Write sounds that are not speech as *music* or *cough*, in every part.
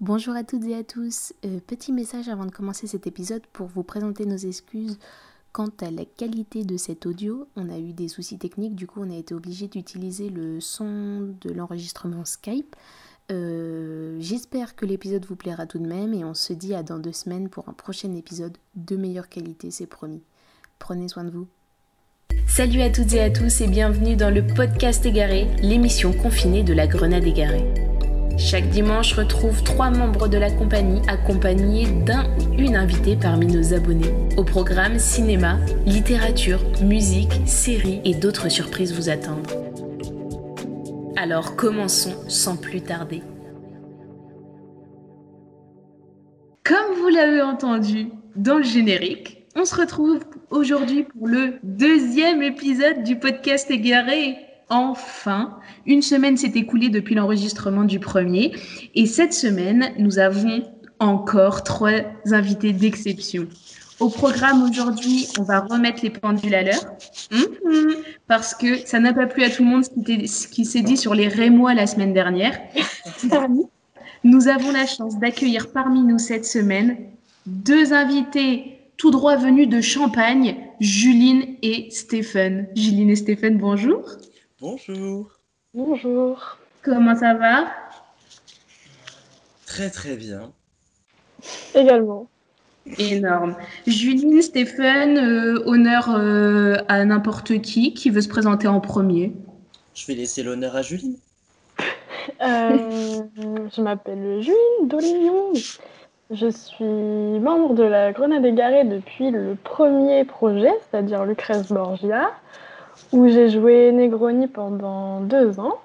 Bonjour à toutes et à tous. Euh, petit message avant de commencer cet épisode pour vous présenter nos excuses quant à la qualité de cet audio. On a eu des soucis techniques, du coup on a été obligé d'utiliser le son de l'enregistrement Skype. Euh, j'espère que l'épisode vous plaira tout de même et on se dit à dans deux semaines pour un prochain épisode de meilleure qualité, c'est promis. Prenez soin de vous. Salut à toutes et à tous et bienvenue dans le podcast égaré, l'émission confinée de la Grenade égarée. Chaque dimanche, retrouve trois membres de la compagnie accompagnés d'un ou une invitée parmi nos abonnés. Au programme cinéma, littérature, musique, séries et d'autres surprises vous attendent. Alors commençons sans plus tarder. Comme vous l'avez entendu dans le générique, on se retrouve aujourd'hui pour le deuxième épisode du podcast égaré. Enfin, une semaine s'est écoulée depuis l'enregistrement du premier et cette semaine, nous avons encore trois invités d'exception. Au programme aujourd'hui, on va remettre les pendules à l'heure mhm. parce que ça n'a pas plu à tout le monde ce qui s'est dit sur les Rémois la semaine dernière. nous avons la chance d'accueillir parmi nous cette semaine deux invités tout droit venus de Champagne, Juline et Stéphane. Juline et Stéphane, bonjour. Bonjour. Bonjour. Comment ça va? Très très bien. Également. Énorme. Juline, Stéphane, euh, honneur euh, à n'importe qui qui veut se présenter en premier. Je vais laisser l'honneur à Juline. Euh, je m'appelle Juline Dolignon. Je suis membre de la Grenade égarée depuis le premier projet, c'est-à-dire Lucrèce Borgia où j'ai joué Negroni pendant deux ans.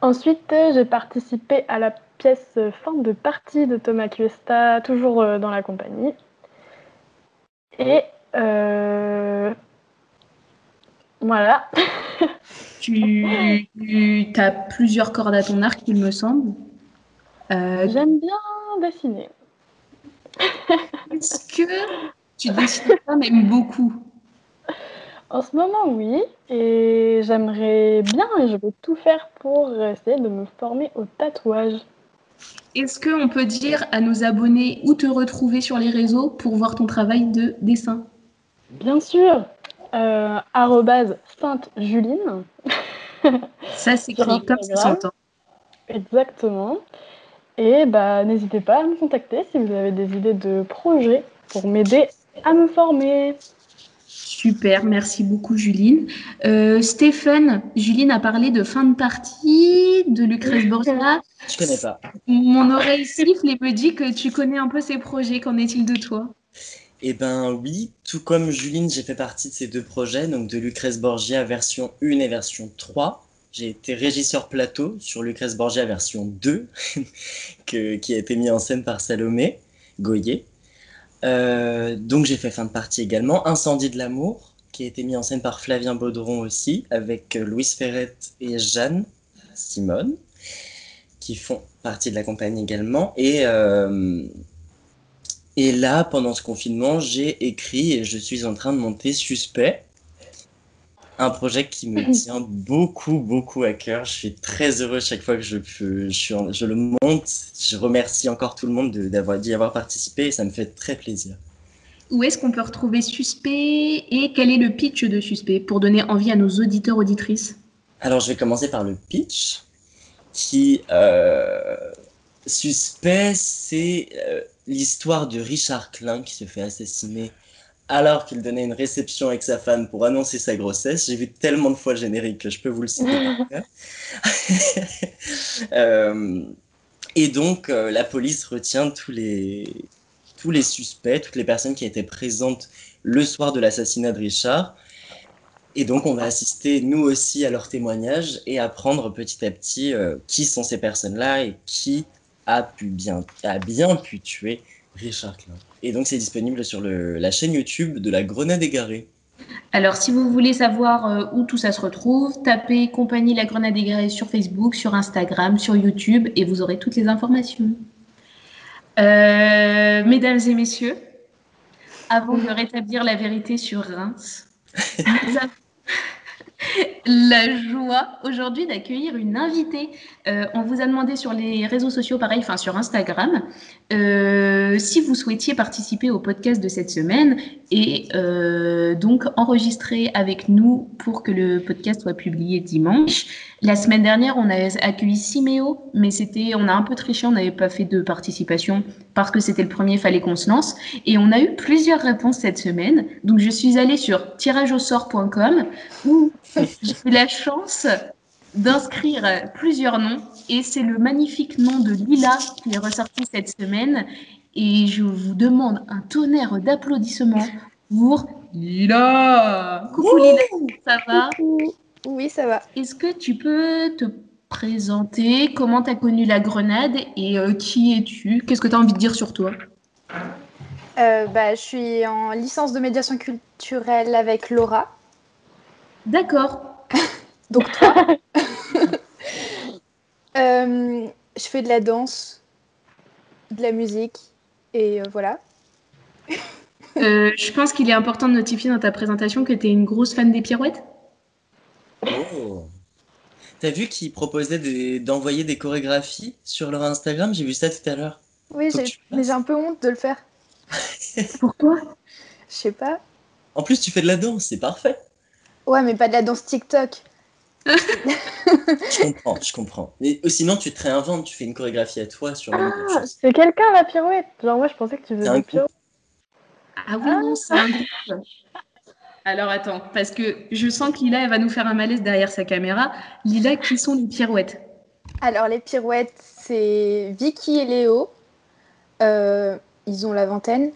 Ensuite, j'ai participé à la pièce fin de partie de Thomas Cuesta, toujours euh, dans la compagnie. Et euh, voilà. *laughs* tu, as plusieurs cordes à ton arc, il me semble. Euh, J'aime bien dessiner. Est-ce que tu dessines pas même beaucoup? En ce moment, oui. Et j'aimerais bien, et je vais tout faire pour essayer de me former au tatouage. Est-ce qu'on peut dire à nos abonnés où te retrouver sur les réseaux pour voir ton travail de dessin? Bien sûr. Euh, Sainte Juline. *laughs* Ça s'écrit comme ça s'entend. Exactement. Et bah, n'hésitez pas à me contacter si vous avez des idées de projets pour m'aider à me former. Super, merci beaucoup Juline. Euh, Stéphane, Juline a parlé de fin de partie, de Lucrèce *laughs* Borgia. Je connais pas. Mon oreille siffle et me dit que tu connais un peu ces projets. Qu'en est-il de toi? Eh ben oui, tout comme Juline, j'ai fait partie de ces deux projets, donc de Lucrèce Borgia version 1 et version 3. J'ai été régisseur plateau sur Lucrèce Borgia version 2, *laughs* qui a été mis en scène par Salomé Goyer. Euh, donc j'ai fait fin de partie également. Incendie de l'amour, qui a été mis en scène par Flavien Baudron aussi, avec euh, Louise Ferrette et Jeanne Simone, qui font partie de la compagnie également. Et, euh, et là, pendant ce confinement, j'ai écrit et je suis en train de monter Suspect, un projet qui me *clears throat* tient beaucoup, beaucoup à cœur. Je suis très heureux chaque fois que je, je, je le monte. Je remercie encore tout le monde d'avoir d'y avoir participé et ça me fait très plaisir. Où est-ce qu'on peut retrouver Suspect et quel est le pitch de Suspect pour donner envie à nos auditeurs auditrices? Alors, je vais commencer par le pitch qui. Euh, Suspect, c'est euh, l'histoire de Richard Klein qui se fait assassiner alors qu'il donnait une réception avec sa femme pour annoncer sa grossesse. J'ai vu tellement de fois le générique que je peux vous le citer *laughs* euh, et donc, euh, la police retient tous les, tous les suspects, toutes les personnes qui étaient présentes le soir de l'assassinat de Richard. Et donc, on va assister, nous aussi, à leur témoignage et apprendre petit à petit euh, qui sont ces personnes-là et qui a, pu bien, a bien pu tuer Richard Klein. Et donc, c'est disponible sur la chaîne YouTube de la Grenade égarée. Alors, si vous voulez savoir euh, où tout ça se retrouve, tapez Compagnie La Grenade égarée sur Facebook, sur Instagram, sur YouTube et vous aurez toutes les informations. Euh, mesdames et messieurs, avant de rétablir la vérité sur Reims, *laughs* la joie aujourd'hui d'accueillir une invitée. Euh, on vous a demandé sur les réseaux sociaux, pareil, enfin sur Instagram, euh, si vous souhaitiez participer au podcast de cette semaine et euh, donc enregistrer avec nous pour que le podcast soit publié dimanche. La semaine dernière, on a accueilli Siméo, mais c'était, on a un peu triché, on n'avait pas fait de participation parce que c'était le premier, fallait qu'on se lance. Et on a eu plusieurs réponses cette semaine. Donc je suis allée sur tirageausort.com où *laughs* j'ai eu la chance d'inscrire plusieurs noms et c'est le magnifique nom de Lila qui est ressorti cette semaine et je vous demande un tonnerre d'applaudissements pour Lila. Coucou Lila, ça va? Oui, ça va. Est-ce que tu peux te présenter? Comment tu as connu la grenade et euh, qui es-tu? Qu'est-ce que tu as envie de dire sur toi? Euh, bah, Je suis en licence de médiation culturelle avec Laura. D'accord. *laughs* Donc toi? *laughs* Euh, Je fais de la danse, de la musique et voilà. Je pense qu'il est important de notifier dans ta présentation que tu es une grosse fan des pirouettes. Oh. T'as vu qu'ils proposaient d'envoyer des chorégraphies sur leur Instagram? J'ai vu ça tout à l'heure. Oui, mais j'ai un peu honte de le faire. *laughs* Pourquoi? Je sais pas. En plus, tu fais de la danse, c'est parfait. Ouais, mais pas de la danse TikTok. je comprends, je comprends. Mais euh, sinon, tu te réinventes, tu fais une chorégraphie à toi sur Ah, c'est quelqu'un la pirouette. Genre, moi, je pensais que tu faisais un des pirouettes. Ah oui, non, c'est un groupe. Alors attends, parce que je sens que Lila, elle va nous faire un malaise derrière sa caméra. Lila, qui sont les pirouettes Alors, les pirouettes, c'est Vicky et Léo. Euh, ils ont la vingtaine.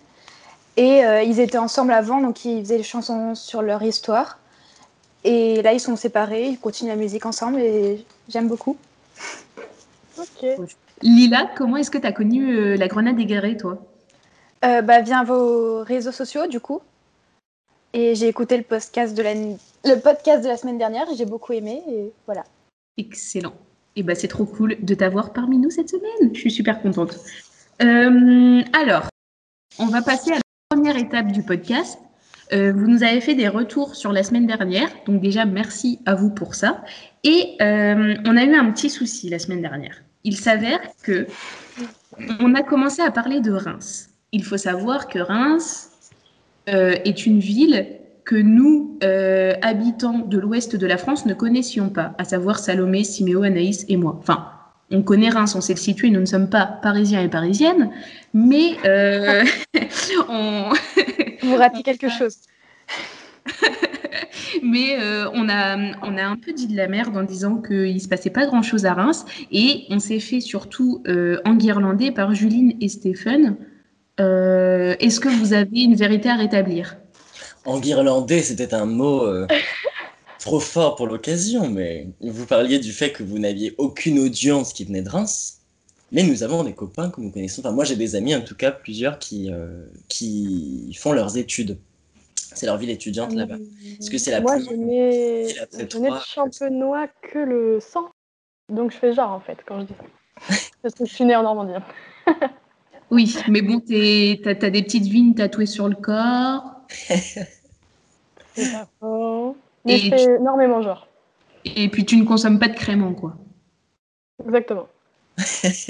Et euh, ils étaient ensemble avant, donc ils faisaient des chansons sur leur histoire. Et là, ils sont séparés, ils continuent la musique ensemble et j'aime beaucoup. *laughs* Ok. Lila, comment est-ce que tu as connu euh, la grenade égarée, toi? Euh, bah, via vos réseaux sociaux, du coup. Et j'ai écouté le podcast de la, semaine dernière et j'ai beaucoup aimé. Voilà. Excellent. Et bah, c'est trop cool de t'avoir parmi nous cette semaine. Je suis super contente. Euh, alors, on va passer à la première étape du podcast. Euh, vous nous avez fait des retours sur la semaine dernière, donc déjà merci à vous pour ça. Et euh, on a eu un petit souci la semaine dernière. Il s'avère que on a commencé à parler de Reims. Il faut savoir que Reims est une ville que nous, euh, habitants de l'ouest de la France, ne connaissions pas, à savoir Salomé, Siméo, Anaïs et moi. Enfin, on connaît Reims, on sait le situer, nous ne sommes pas parisiens et parisiennes, mais euh, *laughs* on... *laughs* Vous ratez quelque *laughs* chose. mais euh, on, a, on a un peu dit de la merde en disant qu'il ne se passait pas grand-chose à Reims, et on s'est fait surtout euh, enguirlander par Juline et Stéphane. Euh, Est-ce que vous avez une vérité à rétablir? Enguirlandais, c'était un mot euh, *laughs* trop fort pour l'occasion, mais vous parliez du fait que vous n'aviez aucune audience qui venait de Reims. Mais nous avons des copains que nous connaissons. Enfin, moi, j'ai des amis, en tout cas, plusieurs qui, euh, qui font leurs études. C'est leur ville étudiante là-bas. Est-ce que c'est la Moi, plus je n'ai de champenois que le sang. Donc, je fais genre, en fait, quand je dis ça. *laughs* Parce que je suis née en Normandie. *laughs* Oui, mais bon, t'as as des petites vignes tatouées sur le corps. C'est pas faux. Mais Et je fais énormément genre. Et puis tu ne consommes pas de crément, quoi. Exactement. *laughs*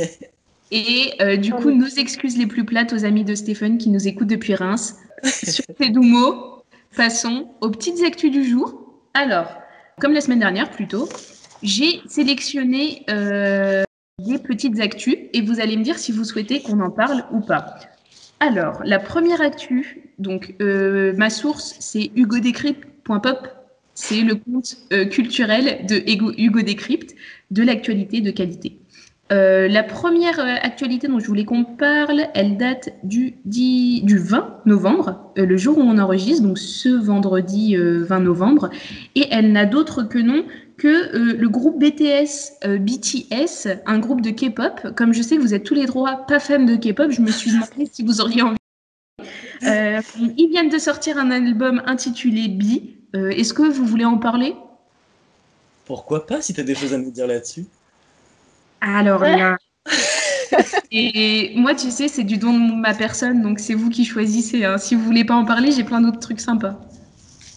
Et euh, du Ah coup, oui. nos excuses les plus plates aux amis de Stéphane qui nous écoutent depuis Reims. *laughs* Sur ces doux mots, passons aux petites actus du jour. Alors, comme la semaine dernière plutôt, j'ai sélectionné euh, des petites actus et vous allez me dire si vous souhaitez qu'on en parle ou pas. Alors, la première actu, donc euh, ma source, c'est hugodécrypte.pop. C'est le compte euh, culturel de Hugo Décrypte de l'actualité de qualité. Euh, la première actualité dont je voulais qu'on parle, elle date du, 10 du 20 novembre, le jour où on enregistre, donc ce vendredi euh, 20 novembre, et elle n'a d'autre que nom que euh, le groupe BTS, euh, BTS, un groupe de K-pop. Comme je sais que vous êtes tous les droits pas fans de K-pop, je me suis demandé si vous auriez envie. Euh, ils viennent de sortir un album intitulé B. Euh, Est-ce que vous voulez en parler? Pourquoi pas si t'as des choses à nous dire là-dessus Alors là. *laughs* Et moi, tu sais, c'est du don de ma personne, donc c'est vous qui choisissez. hein. Si vous voulez pas en parler, j'ai plein d'autres trucs sympas.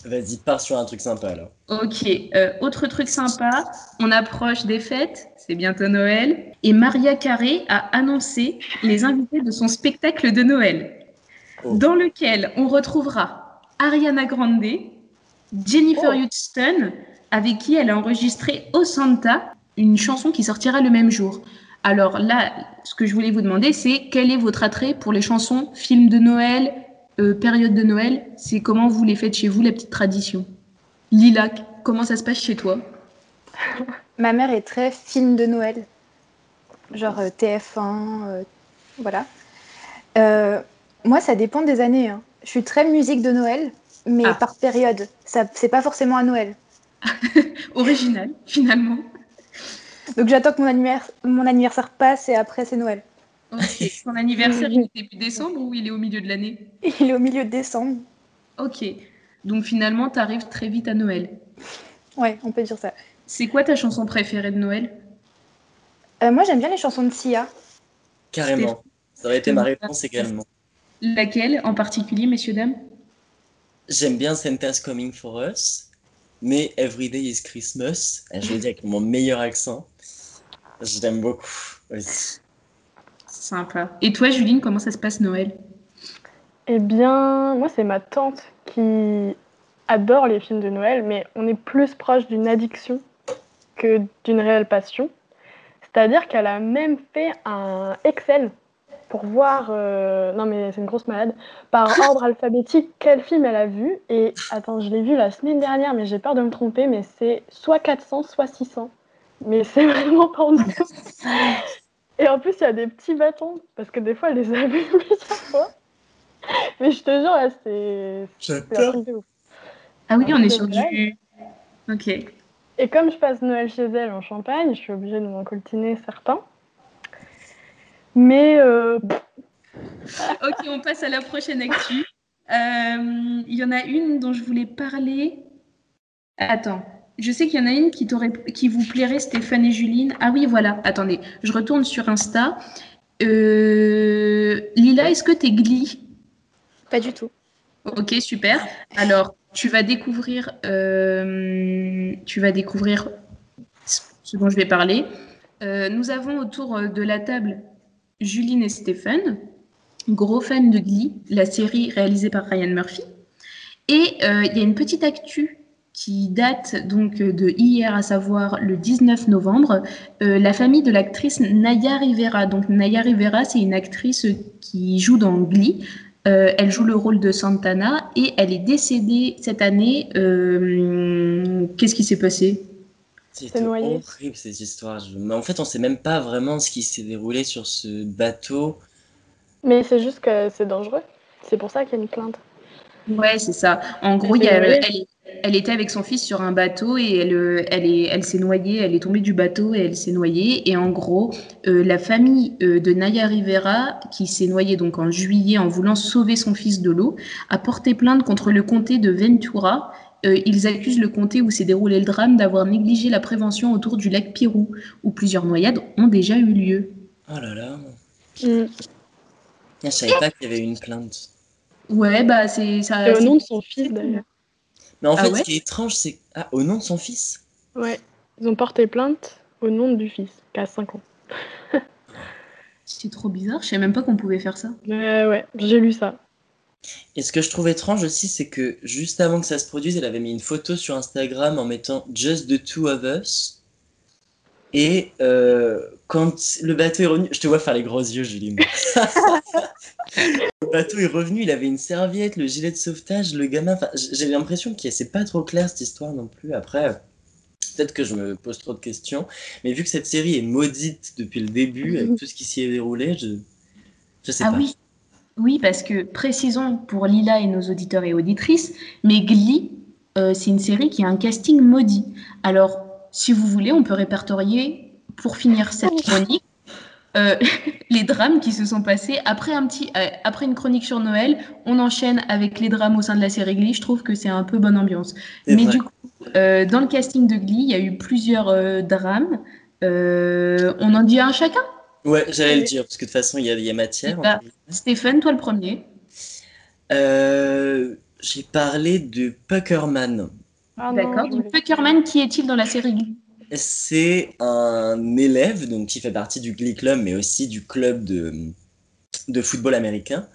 Vas-y, pars sur un truc sympa alors. Ok, euh, autre truc sympa, on approche des fêtes, c'est bientôt Noël, et Maria Carré a annoncé les invités de son spectacle de Noël, Oh. dans lequel on retrouvera Ariana Grande, Jennifer Oh. Hudson, avec qui elle a enregistré O Santa, une chanson qui sortira le même jour. Alors là, ce que je voulais vous demander, c'est quel est votre attrait pour les chansons, films de Noël, euh, période de Noël C'est comment vous les faites chez vous, la petite tradition Lila, comment ça se passe chez toi? Ma mère est très film de Noël, genre euh, TF1, euh, voilà. Moi, ça dépend des années. hein. Je suis très musique de Noël, mais Ah. par période. Ça, c'est pas forcément à Noël. *laughs* Original, finalement. Donc j'attends que mon anniversaire, mon anniversaire passe et après c'est Noël. *laughs* Ton anniversaire, il est début décembre ou il est au milieu de l'année Il est au milieu de décembre. Ok. Donc finalement, tu arrives très vite à Noël. Ouais, on peut dire ça. C'est quoi ta chanson préférée de Noël? Euh, moi, j'aime bien les chansons de Sia. Carrément. Ça aurait été ma réponse également. Laquelle en particulier, messieurs, dames? J'aime bien Santa's Coming for Us, mais Every Day is Christmas. Et Je le dis avec mon meilleur accent. Je l'aime beaucoup aussi. Sympa. Et toi, Juline, comment ça se passe Noël? Eh bien, moi, c'est ma tante qui adore les films de Noël, mais on est plus proche d'une addiction que d'une réelle passion. C'est-à-dire qu'elle a même fait un Excel pour voir, euh, non mais c'est une grosse malade, par *laughs* ordre alphabétique quel film elle a vu. Et attends, je l'ai vu la semaine dernière, mais j'ai peur de me tromper, mais c'est soit 400, soit 600. Mais c'est *laughs* vraiment pas en. Et en plus, il y a des petits bâtons, parce que des fois, elle les a vus plusieurs fois. Mais je te jure, là, c'est. Ah oui, on est sur du... Ok. Et comme je passe Noël chez elle en Champagne, je suis obligée de m'en coltiner certains. Mais euh, Ok, on passe à la prochaine actu. Euh, Il y en a une dont je voulais parler. Attends, je sais qu'il y en a une qui, t'aurait- qui vous plairait, Stéphane et Juline. Ah oui, voilà. Attendez, je retourne sur Insta. Euh, Lila, est-ce que t'es Glee? Pas du tout. Ok, super. Alors, tu vas découvrir, euh, tu vas découvrir ce dont je vais parler. Euh, nous avons autour de la table Juline et Stéphane, gros fans de Glee, la série réalisée par Ryan Murphy. Et il y a une petite actu qui date donc de hier, à savoir le 19 novembre, euh, la famille de l'actrice Naya Rivera. Donc Naya Rivera, c'est une actrice qui joue dans Glee. Euh, elle joue le rôle de Santana et elle est décédée cette année. Euh, Qu'est-ce qui s'est passé? Noyé. horrible cette histoire. Mais en fait, on sait même pas vraiment ce qui s'est déroulé sur ce bateau. mais c'est juste que c'est dangereux. C'est pour ça qu'il y a une plainte. Ouais, c'est ça. En gros, il y a- elle, elle était avec son fils sur un bateau et elle, euh, elle, est, elle s'est noyée. Elle est tombée du bateau et elle s'est noyée. Et en gros, euh, la famille euh, de Naya Rivera, qui s'est noyée donc en juillet en voulant sauver son fils de l'eau, a porté plainte contre le comté de Ventura. Euh, ils accusent le comté où s'est déroulé le drame d'avoir négligé la prévention autour du lac Pirou, où plusieurs noyades ont déjà eu lieu. Oh là là. Mm. Je savais pas qu'il y avait eu une plainte. Ouais, bah c'est ça. Au c'est- nom de son fils d'ailleurs. Mais en Ah fait, ouais ce qui est étrange, c'est. Ah, au nom de son fils Ouais. Ils ont porté plainte au nom du fils, qui a 5 ans. *laughs* C'est trop bizarre. Je savais même pas qu'on pouvait faire ça. Euh, ouais, j'ai lu ça. Et ce que je trouve étrange aussi, c'est que juste avant que ça se produise, elle avait mis une photo sur Instagram en mettant Just the two of us. Et euh, quand le bateau est revenu, je te vois faire les gros yeux, Julie. *laughs* le bateau est revenu, il avait une serviette, le gilet de sauvetage, le gamin. Enfin, j'ai l'impression que c'est pas trop clair cette histoire non plus. Après, peut-être que je me pose trop de questions, mais vu que cette série est maudite depuis le début, avec tout ce qui s'y est déroulé, je, je sais Ah pas. oui, oui, parce que précisons pour Lila et nos auditeurs et auditrices, mais Glee, euh, c'est une série qui a un casting maudit. Alors, si vous voulez, on peut répertorier, pour finir cette chronique, euh, *laughs* les drames qui se sont passés. Après, un petit, euh, après une chronique sur Noël, on enchaîne avec les drames au sein de la série Glee. Je trouve que c'est un peu bonne ambiance. Mais vrai. du coup, euh, dans le casting de Glee, il y a eu plusieurs euh, drames. Euh, on en dit un chacun? Ouais, j'allais le dire, parce que de toute façon, il y a, il y a matière. Bah, Stéphane, toi le premier. Euh, j'ai parlé de Puckerman. Ah D'accord. Donc, Puckerman, qui est-il dans la série Glee? C'est un élève donc, qui fait partie du Glee Club, mais aussi du club de, de football américain.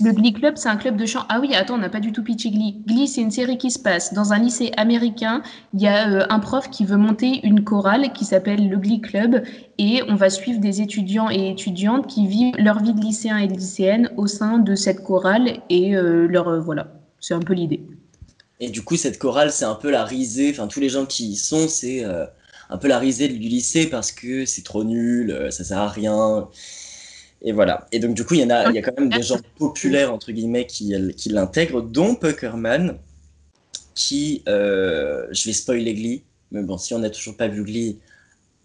Le Glee Club, c'est un club de chant. Ah oui, attends, on n'a pas du tout pitché Glee. Glee, c'est une série qui se passe dans un lycée américain. Il y a euh, un prof qui veut monter une chorale qui s'appelle le Glee Club et on va suivre des étudiants et étudiantes qui vivent leur vie de lycéen et de lycéenne au sein de cette chorale et euh, leur euh, voilà, c'est un peu l'idée. Et du coup, cette chorale, c'est un peu la risée, enfin, tous les gens qui y sont, c'est euh, un peu la risée du lycée parce que c'est trop nul, euh, ça sert à rien. Et voilà. Et donc, du coup, il y en a, il y a quand même des gens populaires, entre guillemets, qui, qui l'intègrent, dont Puckerman, qui, euh, je vais spoiler Glee, mais bon, si on n'a toujours pas vu Glee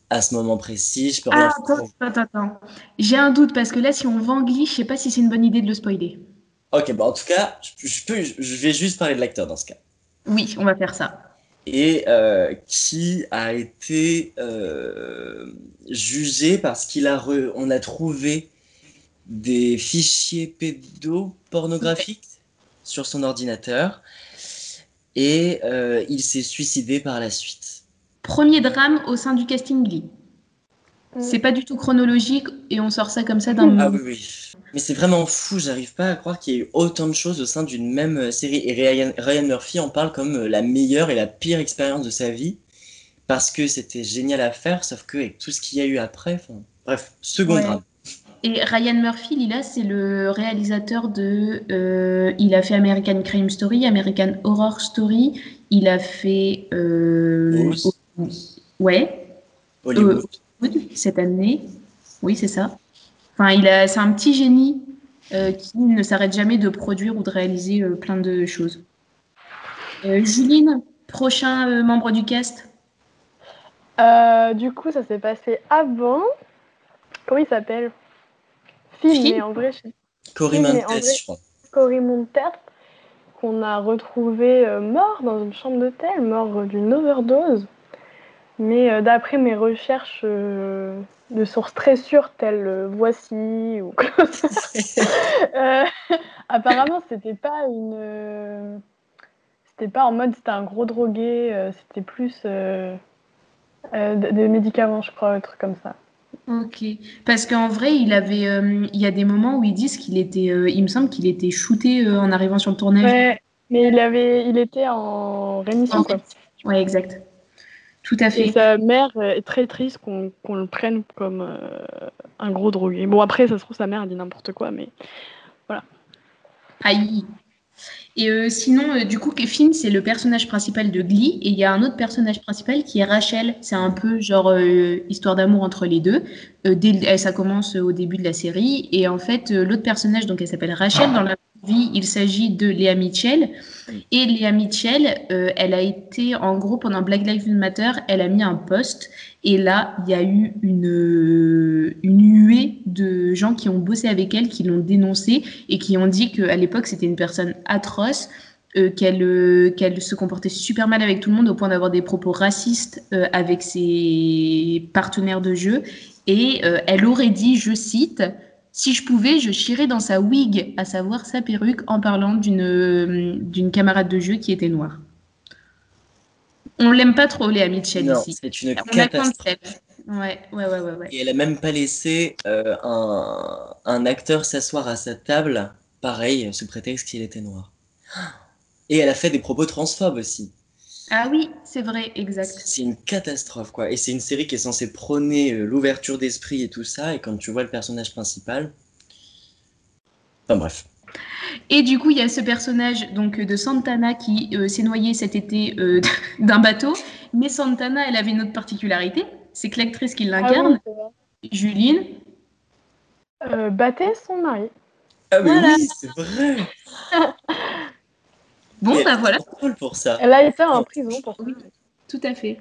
à ce moment précis, je peux rien Ah, faire. attends, attends, attends. J'ai un doute parce que là, si on vend Glee, je sais pas si c'est une bonne idée de le spoiler. Ok, bah en tout cas, je, je peux, je vais juste parler de l'acteur dans ce cas. Oui, on va faire ça. et euh, qui a été euh, jugé parce qu'il a re- on a trouvé des fichiers pédopornographiques sur son ordinateur et euh, il s'est suicidé par la suite. Premier drame au sein du casting Glee. Mm. C'est pas du tout chronologique et on sort ça comme ça d'un Ah oui oui. Mais c'est vraiment fou, j'arrive pas à croire qu'il y ait eu autant de choses au sein d'une même euh, série. Et Ryan, Ryan Murphy en parle comme euh, la meilleure et la pire expérience de sa vie parce que c'était génial à faire, sauf que avec tout ce qu'il y a eu après, bref, second Ouais. drame. Et Ryan Murphy, Lila, c'est le réalisateur de. euh, il a fait American Crime Story, American Horror Story. Il a fait. euh, ouais, Hollywood. Hollywood, cette année. Oui, c'est ça. Enfin, il a, c'est un petit génie euh, qui ne s'arrête jamais de produire ou de réaliser euh, plein de choses. Euh, Juline, prochain euh, membre du cast? Euh, du coup, ça s'est passé avant. Comment il s'appelle? Finn mais en vrai, Cory Montes, je crois. Cory qu'on a retrouvé euh, mort dans une chambre d'hôtel, mort d'une overdose. Mais euh, d'après mes recherches euh, de sources très sûres, telles euh, Voici ou *laughs* Euh, *laughs* apparemment, c'était pas une. C'était pas en mode c'était un gros drogué, c'était plus de- des médicaments, je crois, un truc comme ça. Ok. Parce qu'en vrai, il avait, il y a des moments où ils disent qu'il était, il me semble qu'il était shooté en arrivant sur le tournage. Ouais, mais il avait, il était en rémission, En quoi. Ouais, exact. Tout à Et sa mère est très triste qu'on qu'on le prenne comme euh, un gros drogué. Bon, après, ça se trouve, sa mère elle dit n'importe quoi, mais Aïe. Et euh, sinon, euh, du coup, Finn, c'est le personnage principal de Glee. Et il y a un autre personnage principal qui est Rachel. C'est un peu genre euh, histoire d'amour entre les deux. Dès eh, ça commence au début de la série. Et en fait, l'autre personnage, donc elle s'appelle Rachel. Dans la il s'agit de Léa Mitchell. Et Léa Mitchell, euh, elle a été, en gros, pendant Black Lives Matter, elle a mis un post. Et là, il y a eu une, euh, une huée de gens qui ont bossé avec elle, qui l'ont dénoncée et qui ont dit qu'à l'époque, c'était une personne atroce, euh, qu'elle euh, se comportait super mal avec tout le monde au point d'avoir des propos racistes avec ses partenaires de jeu. Et elle aurait dit, je cite, si je pouvais, je chierais dans sa wig, à savoir sa perruque, en parlant d'une d'une camarade de jeu qui était noire. On l'aime pas trop, Léa Mitchell, Non, ici. c'est une On catastrophe. ouais, ouais, ouais. ouais. Et elle a même pas laissé euh, un, un acteur s'asseoir à sa table, pareil, sous prétexte qu'il était noir. Et elle a fait des propos transphobes aussi. Ah oui, c'est vrai, exact. C'est une catastrophe, quoi. Et c'est une série qui est censée prôner euh, l'ouverture d'esprit et tout ça. Et quand tu vois le personnage principal. Enfin bref. Et du coup, il y a ce personnage donc de Santana qui euh, s'est noyé cet été euh, *laughs* d'un bateau. Mais Santana, elle avait une autre particularité, c'est que l'actrice qui l'incarne, Ah oui, c'est vrai. Juline, Euh, battait son mari. Ah mais Voilà. oui, c'est vrai. *laughs* bon, bah voilà, drôle pour ça. Elle a été en prison pour ça. Oui. tout à fait.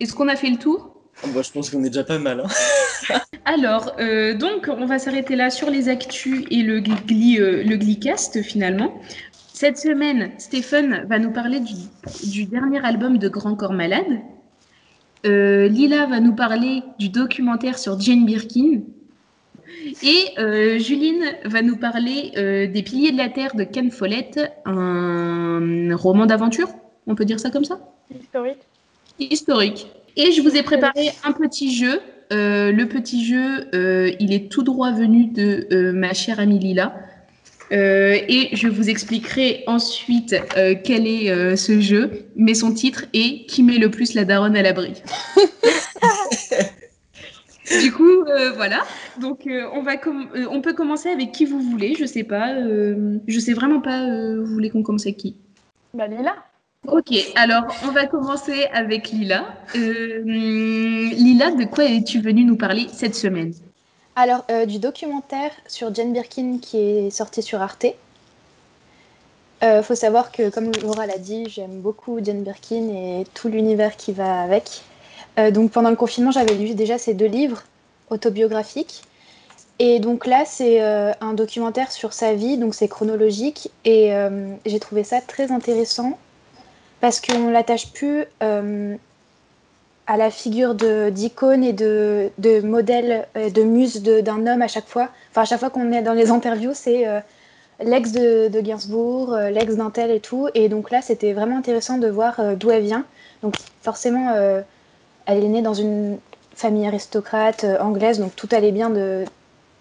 Est-ce qu'on a fait le tour? Moi, je pense qu'on est déjà pas mal. Hein. *laughs* Alors, euh, donc, on va s'arrêter là sur les actus et le, gli, euh, le Gleecast, finalement. Cette semaine, Stéphane va nous parler du, du dernier album de Grand Corps Malade. Euh, Lila va nous parler du documentaire sur Jane Birkin. Et euh, Juline va nous parler euh, des Piliers de la Terre de Ken Follett, un roman d'aventure, on peut dire ça comme ça? Historique. Historique. Et je vous ai préparé un petit jeu. Euh, le petit jeu, il est tout droit venu de ma chère amie Lila. et je vous expliquerai ensuite quel est ce jeu, mais son titre est Qui met le plus la daronne à l'abri? *laughs* du coup, euh, voilà. Donc, euh, on, va euh, on peut commencer avec qui vous voulez. Je sais pas. je sais vraiment pas. vous voulez qu'on commence avec qui Bah, Lila. Ok, alors on va commencer avec Lila. Lila, de quoi es-tu venue nous parler cette semaine? Alors, du documentaire sur Jane Birkin qui est sorti sur Arte. Il faut savoir que, comme Laura l'a dit, j'aime beaucoup Jane Birkin et tout l'univers qui va avec. Euh, donc pendant le confinement, j'avais lu déjà ces deux livres autobiographiques. Et donc là, c'est euh, un documentaire sur sa vie, donc c'est chronologique. Et euh, j'ai trouvé ça très intéressant parce qu'on l'attache plus à la figure d'icône et de, modèle, de muse d'un homme à chaque fois. Enfin, à chaque fois qu'on est dans les interviews, c'est l'ex de, de, Gainsbourg, l'ex d'un tel et tout. Et donc là, c'était vraiment intéressant de voir d'où elle vient. Donc forcément elle est née dans une famille aristocrate euh, anglaise, donc tout allait bien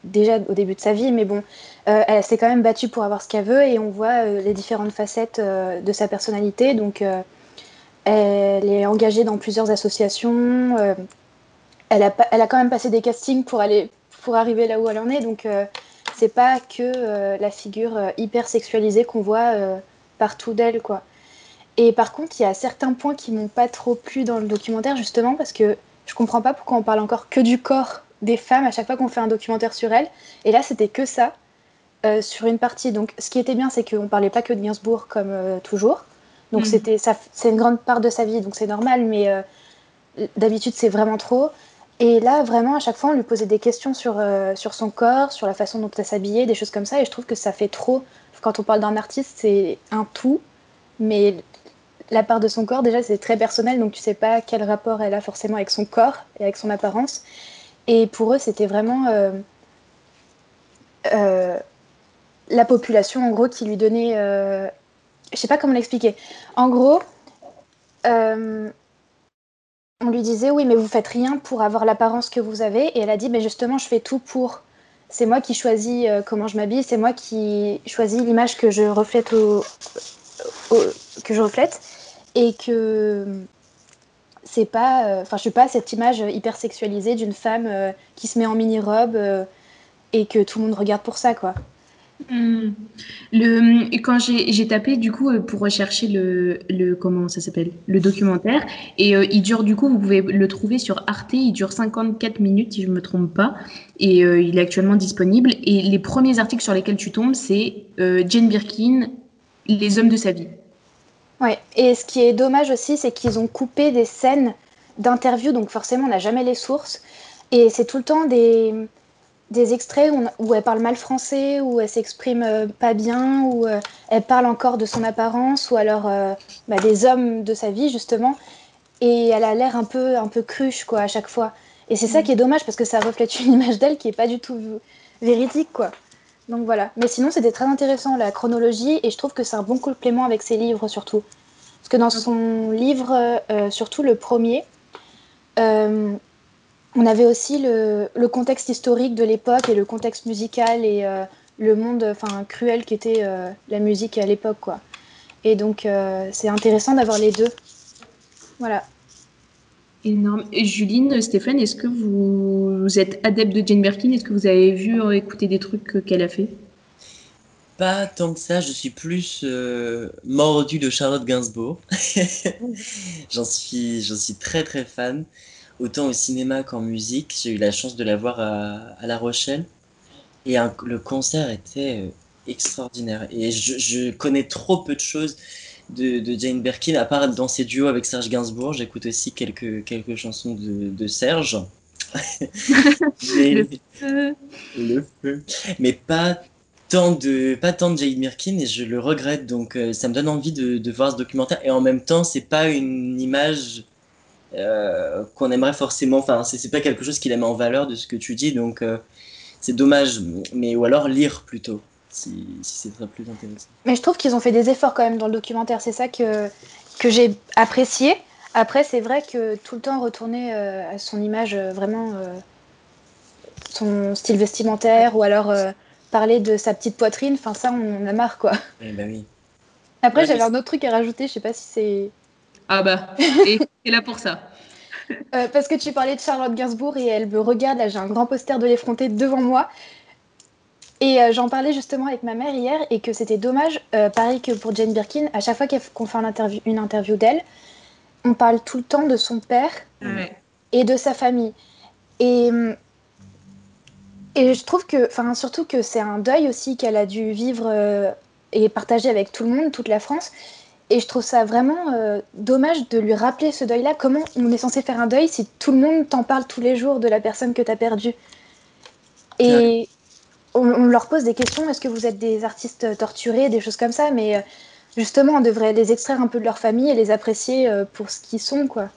déjà au début de sa vie, mais bon, euh, elle s'est quand même battue pour avoir ce qu'elle veut et on voit euh, les différentes facettes de sa personnalité. Donc, elle est engagée dans plusieurs associations. elle, a, quand même passé des castings pour, pour arriver là où elle en est. Donc, c'est pas que la figure hyper sexualisée qu'on voit partout d'elle, quoi. Et par contre, il y a certains points qui m'ont pas trop plu dans le documentaire, justement, parce que je comprends pas pourquoi on parle encore que du corps des femmes à chaque fois qu'on fait un documentaire sur elles. Et là, c'était que ça, euh, sur une partie. Donc, ce qui était bien, c'est qu'on parlait pas que de Gainsbourg comme euh, toujours. Donc, mm. c'était ça, c'est une grande part de sa vie, donc c'est normal, mais euh, d'habitude, c'est vraiment trop. Et là, vraiment, à chaque fois, on lui posait des questions sur, sur son corps, sur la façon dont elle s'habillait, des choses comme ça. Et je trouve que ça fait trop. Quand on parle d'un artiste, c'est un tout. Mais la part de son corps, déjà, c'est très personnel, donc tu sais pas quel rapport elle a forcément avec son corps et avec son apparence. Et pour eux, c'était vraiment euh, euh, la population, en gros, qui lui donnait. Euh, je sais pas comment l'expliquer. En gros, on lui disait Oui, mais vous faites rien pour avoir l'apparence que vous avez. Et elle a dit Mais justement, je fais tout pour. C'est moi qui choisis comment je m'habille, c'est moi qui choisis l'image que je reflète que je reflète et que c'est pas euh, enfin je suis pas cette image hyper sexualisée d'une femme euh, qui se met en mini robe euh, et que tout le monde regarde pour ça quoi hmm. Le, quand j'ai tapé du coup pour rechercher le, le comment ça s'appelle le documentaire et il dure du coup vous pouvez le trouver sur Arte il dure 54 minutes si je me trompe pas et il est actuellement disponible et les premiers articles sur lesquels tu tombes c'est Jane Birkin les hommes de sa vie Ouais, et ce qui est dommage aussi, c'est qu'ils ont coupé des scènes d'interviews, donc forcément, on n'a jamais les sources. Et c'est tout le temps des, des extraits où, elle parle mal français, où elle s'exprime euh, pas bien, où euh, elle parle encore de son apparence, ou alors euh, bah, des hommes de sa vie, justement. Et elle a l'air un peu, un peu cruche, quoi, à chaque fois. Et c'est ça mm. qui est dommage, parce que ça reflète une *laughs* image d'elle qui est pas du tout véridique, quoi. Donc voilà. Mais sinon, c'était très intéressant la chronologie et je trouve que c'est un bon complément avec ses livres surtout. Parce que dans son livre, euh, surtout le premier, euh, on avait aussi le, contexte historique de l'époque et le contexte musical et euh, le monde enfin cruel qui était la musique à l'époque. quoi. Et donc, c'est intéressant d'avoir les deux. Voilà. Juline, Stéphane, est-ce que vous, êtes adepte de Jane Birkin? Est-ce que vous avez vu, ou écouté des trucs qu'elle a fait? Pas tant que ça, je suis plus euh, mordu de Charlotte Gainsbourg. *laughs* j'en suis, suis très très fan, autant au cinéma qu'en musique. J'ai eu la chance de la voir à, La Rochelle et le concert était euh, extraordinaire. Et je connais trop peu de choses de, Jane Birkin, à part dans ses duos avec Serge Gainsbourg, j'écoute aussi quelques, quelques chansons de, Serge. *laughs* le, feu. le feu. Mais pas tant de pas tant de Jane Birkin et je le regrette donc euh, ça me donne envie de, voir ce documentaire et en même temps c'est pas une image euh, qu'on aimerait forcément enfin c'est pas quelque chose qu'il met en valeur de ce que tu dis donc euh, c'est dommage, mais ou alors lire plutôt, si, si c'est très plus intéressant. Mais je trouve qu'ils ont fait des efforts quand même dans le documentaire. C'est ça que, que j'ai apprécié. Après, c'est vrai que tout le temps retourner euh, à son image, euh, vraiment euh, son style vestimentaire, ou alors euh, parler de sa petite poitrine, enfin ça, on en a marre quoi. Eh ben oui. Après, Ouais, j'avais un autre truc à rajouter, je sais pas si c'est. Ah bah, et c'est là pour ça. Euh, parce que tu parlais de Charlotte Gainsbourg et elle me regarde, là j'ai un grand poster de l'effronté devant moi. Et euh, j'en parlais justement avec ma mère hier et que c'était dommage, euh, pareil que pour Jane Birkin, à chaque fois qu'on fait une interview, une interview d'elle, on parle tout le temps de son père Ouais. et de sa famille. Et, et je trouve que, enfin surtout que c'est un deuil aussi qu'elle a dû vivre euh, et partager avec tout le monde, toute la France. Et je trouve ça vraiment euh, dommage de lui rappeler ce deuil-là. Comment on est censé faire un deuil si tout le monde t'en parle tous les jours de la personne que tu as perdue? Et on, on leur pose des questions. Est-ce que vous êtes des artistes torturés, des choses comme ça Mais euh, justement, on devrait les extraire un peu de leur famille et les apprécier euh, pour ce qu'ils sont, quoi.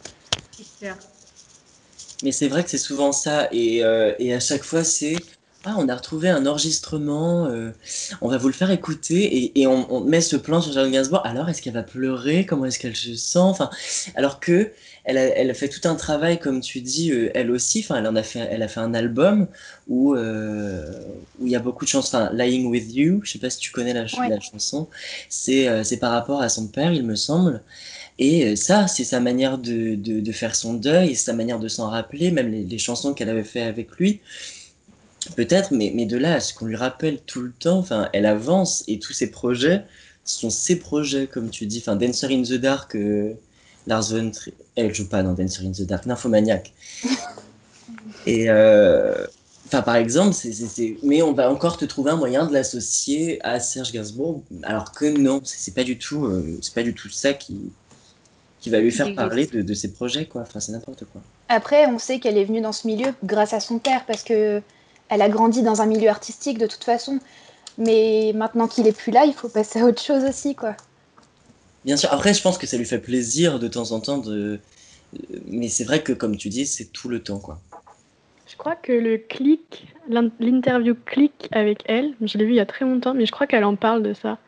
Mais c'est vrai que c'est souvent ça, et, euh, et à chaque fois c'est ah on a retrouvé un enregistrement, euh, on va vous le faire écouter, et, et on, on met ce plan sur Charlotte Gainsbourg. Alors est-ce qu'elle va pleurer? Comment est-ce qu'elle se sent? Enfin, alors que elle a, elle a fait tout un travail, comme tu dis, euh, elle aussi. Enfin, elle en a fait, elle a fait un album où euh, où il y a beaucoup de chansons. Enfin, Lying with You, je sais pas si tu connais la, ch- Ouais. la chanson. C'est euh, c'est par rapport à son père, il me semble. Et ça, c'est sa manière de, de, de faire son deuil, sa manière de s'en rappeler, même les, les chansons qu'elle avait fait avec lui. Peut-être, mais, mais de là à ce qu'on lui rappelle tout le temps, enfin, elle avance et tous ses projets sont ses projets, comme tu dis. Enfin, Dancer in the Dark, Lars von Trier, elle joue pas dans Dancer in the Dark, Nymphomaniac. *laughs* et euh, enfin, par exemple, c'est, mais on va encore te trouver un moyen de l'associer à Serge Gainsbourg, alors que non, c'est, pas du tout, euh, c'est pas du tout ça qui, qui va lui faire parler de, de ses projets, quoi. Enfin, c'est n'importe quoi. Après, on sait qu'elle est venue dans ce milieu grâce à son père parce que elle a grandi dans un milieu artistique de toute façon. Mais maintenant qu'il est plus là, il faut passer à autre chose aussi, quoi. Bien sûr, après, je pense que ça lui fait plaisir de temps en temps de. Mais c'est vrai que, comme tu dis, c'est tout le temps, quoi. Je crois que le clic, l'in- l'interview clic avec elle, je l'ai vu il y a très longtemps, mais je crois qu'elle en parle de ça.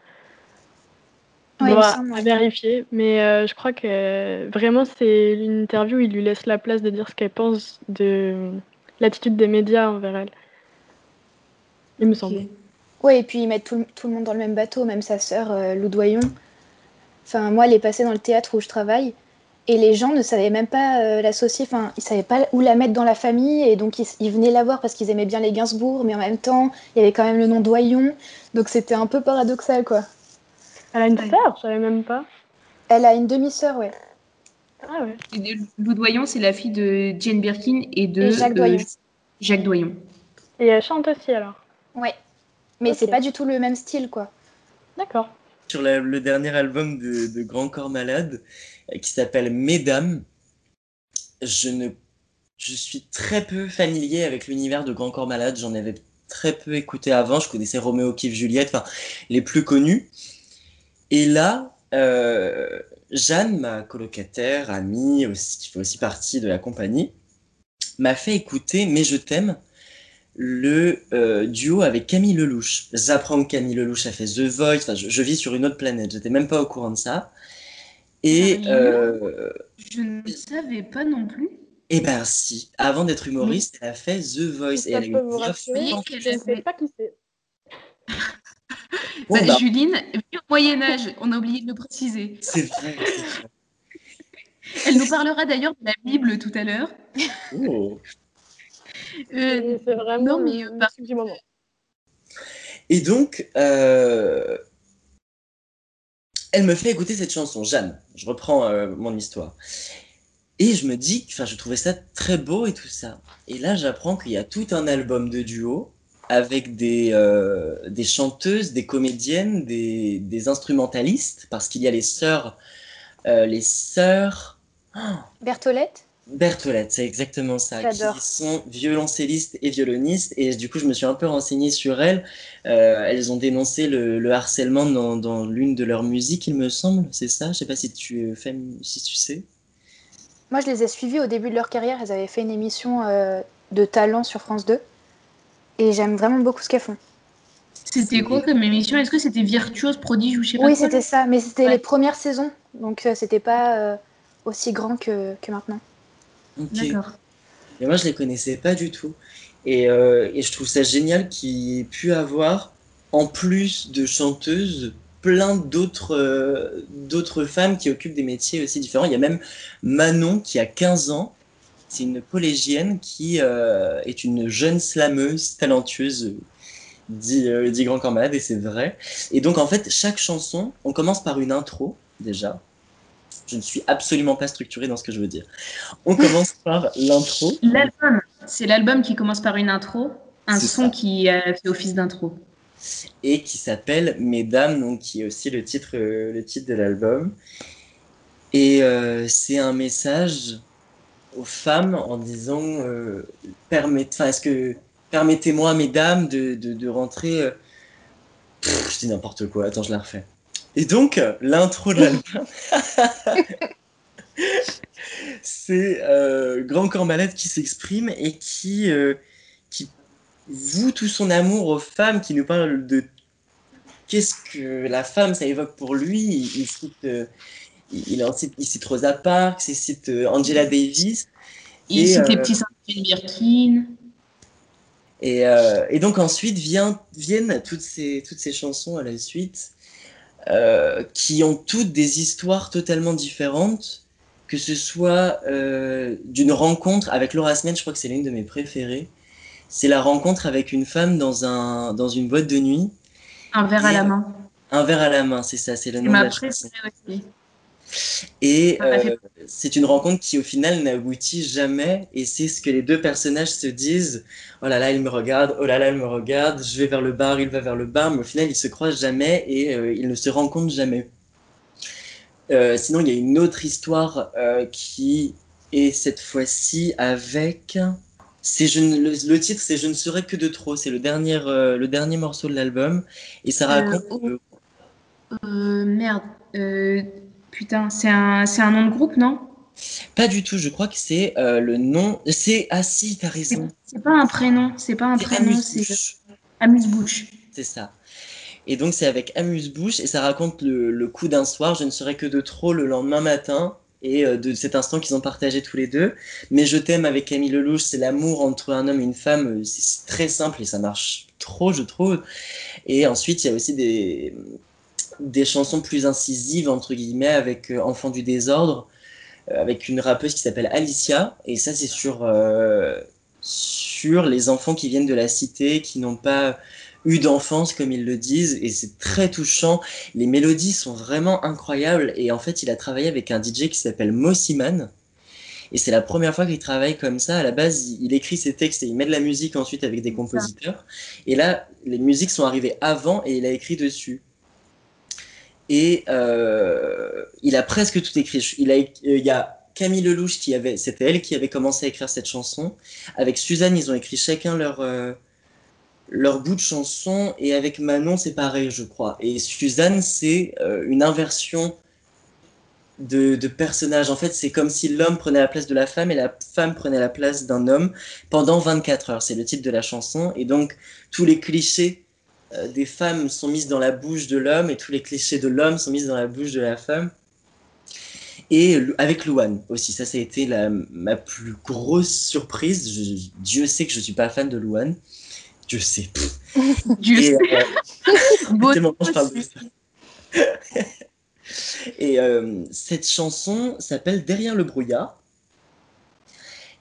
Ouais, me à, vérifier, mais euh, je crois que euh, vraiment c'est une interview où il lui laisse la place de dire ce qu'elle pense de l'attitude des médias envers elle. Il me semble. Ok. Ouais, et puis ils mettent tout, le- tout le monde dans le même bateau, même sa sœur, euh, Lou Doyon. Enfin, moi, elle est passée dans le théâtre où je travaille, et les gens ne savaient même pas euh, l'associer, enfin, ils savaient pas où la mettre dans la famille, et donc ils, ils venaient la voir parce qu'ils aimaient bien les Gainsbourg, mais en même temps, il y avait quand même le nom Doyon, donc c'était un peu paradoxal, quoi. Elle a une sœur, je savais même pas. Elle a une demi-sœur, ouais. Ah ouais. Lou Doyon, c'est la fille de Jane Birkin et de Et Jacques Doyon. Euh, Jacques Doyon. Et elle chante aussi alors. Ouais. Mais c'est pas du tout le même style, quoi. D'accord. Sur le dernier album de, Grand Corps Malade, euh, qui s'appelle Mesdames, je ne. Je suis très peu familier avec l'univers de Grand Corps Malade. J'en avais très peu écouté avant. Je connaissais Roméo, Kif, Juliette, les plus connus. Et là, euh, Jeanne, ma colocataire, amie, qui fait aussi partie de la compagnie, m'a fait écouter Mais je t'aime, le euh, duo avec Camille Lelouch. J'apprends que Camille Lelouch a fait The Voice, enfin, je, je vis sur une autre planète, j'étais même pas au courant de ça. Et, euh, Je ne savais pas non plus. et ben si, avant d'être humoriste, elle a fait The Voice et elle a eu peut vous rassurer, Je ne sais pas qui c'est. Bon, *laughs* Bah, Juline, au Moyen-Âge, on a oublié de le préciser. c'est vrai. c'est vrai. Elle nous parlera d'ailleurs de la Bible tout à l'heure. Oh. Euh, C'est c'est vraiment non, mais, le, le bah- truc du moment. Et donc, euh, elle me fait écouter cette chanson, Jeanne. Je reprends euh, mon histoire. Et je me dis, enfin, je trouvais ça très beau et tout ça. Et là, j'apprends qu'il y a tout un album de duo avec des, euh, des chanteuses, des comédiennes, des, des instrumentalistes, parce qu'il y a les sœurs, euh, les sœurs Bertolette? Bertolette, c'est exactement ça, qui sont violoncellistes et violonistes. Et du coup, je me suis un peu renseignée sur elles. Euh, elles ont dénoncé le, le harcèlement dans, dans l'une de leurs musiques, il me semble. C'est ça? Je sais pas si tu, es fam- si tu sais. Moi, je les ai suivis au début de leur carrière. Elles avaient fait une émission euh, de talent sur France 2. Et j'aime vraiment beaucoup ce qu'elles font. C'était quoi comme émission? Est-ce que c'était Virtuose, Prodige ou je sais pas Oui, c'était ça, mais c'était Ouais. les premières saisons, donc euh, c'était pas euh, aussi grand que, que maintenant. D'accord. Et moi, je les connaissais pas du tout. Et, euh, et je trouve ça génial qu'il ait pu avoir, en plus de chanteuses, plein d'autres euh, d'autres femmes qui occupent des métiers aussi différents. Il y a même Manon qui a 15 ans. C'est une collégienne qui euh, est une jeune slameuse talentueuse, dit, dit Grand Corps Malade, et c'est vrai. Et donc, en fait, chaque chanson, on commence par une intro, déjà. Je ne suis absolument pas structuré dans ce que je veux dire. On commence *laughs* par l'intro. L'album, c'est l'album qui commence par une intro, un son ça. qui euh, fait office d'intro. et qui s'appelle Mesdames, donc qui est aussi le titre, euh, le titre de l'album. Et euh, c'est un message aux femmes en disant est-ce que permettez-moi, mesdames, de, de, de rentrer. pff, je dis n'importe quoi, attends, je la refais. Et donc, euh, l'intro de l'album, *laughs* c'est euh, Grand Corps Malade qui s'exprime et qui, euh, qui voue tout son amour aux femmes, qui nous parle de qu'est-ce que la femme, ça évoque pour lui. Il, il cite, euh, il, il en cite, il cite Rosa Parks, il cite Angela Davis. Il Et, cite les petits de Birkin. Et, et donc ensuite vient, viennent toutes ces, toutes ces chansons à la suite euh, qui ont toutes des histoires totalement différentes, que ce soit euh, d'une rencontre avec Laura Smen, je crois que c'est l'une de mes préférées. C'est la rencontre avec une femme dans, un, dans une boîte de nuit, Un verre à la main. un verre à la main, c'est ça, c'est le nom de la préférée aussi. Et euh, c'est une rencontre qui au final n'aboutit jamais et c'est ce que les deux personnages se disent. Oh là là, il me regarde, oh là là, il me regarde, je vais vers le bar, il va vers le bar, mais au final ils se croisent jamais et euh, ils ne se rencontrent jamais. Euh, sinon, il y a une autre histoire qui est cette fois-ci avec... C'est je ne- le, titre, c'est Je ne serai que de trop. C'est le dernier, le dernier morceau de l'album. Et ça raconte... oh. merde. Putain, c'est un, c'est un nom de groupe, non? Pas du tout, je crois que c'est euh, le nom. C'est. Ah si, t'as raison. c'est pas un prénom, c'est pas un prénom, c'est Amuse-Bouche. C'est ça. Et donc c'est avec Amuse-Bouche et ça raconte le, le coup d'un soir, je ne serai que de trop le lendemain matin et euh, de cet instant qu'ils ont partagé tous les deux. Mais je t'aime avec Camille Lelouch, c'est l'amour entre un homme et une femme, euh, c'est très simple et ça marche trop, je trouve. Et ensuite il y a aussi des, des chansons plus incisives, entre guillemets, avec euh, Enfant du désordre, euh, avec une rappeuse qui s'appelle Alicia. Et ça c'est sur, euh, sur les enfants qui viennent de la cité, qui n'ont pas eu d'enfance, comme ils le disent, et c'est très touchant. Les mélodies sont vraiment incroyables, et en fait, il a travaillé avec un DJ qui s'appelle Mossiman, et c'est la première fois qu'il travaille comme ça. À la base, il il écrit ses textes et il met de la musique ensuite avec des compositeurs. Et là, les musiques sont arrivées avant et il a écrit dessus. Et euh, il a presque tout écrit. Euh, il y a Camille Lelouch qui avait, c'était elle qui avait commencé à écrire cette chanson. Avec Suzanne, ils ont écrit chacun leur, euh, leur bout de chanson. Et avec Manon, c'est pareil, je crois. Et Suzanne, c'est une inversion de, de personnage. En fait, c'est comme si l'homme prenait la place de la femme et la femme prenait la place d'un homme pendant 24 heures. C'est le titre de la chanson. Et donc, tous les clichés euh, des femmes sont mis dans la bouche de l'homme et tous les clichés de l'homme sont mis dans la bouche de la femme. Et avec Louane aussi, ça, ça a été la, ma plus grosse surprise. Je- Dieu sait que je suis pas fan de Louane. Dieu sait. *laughs* Dieu Et, sait. euh, *laughs* je parle de aussi. ça. *laughs* Et euh, cette chanson s'appelle Derrière le brouillard.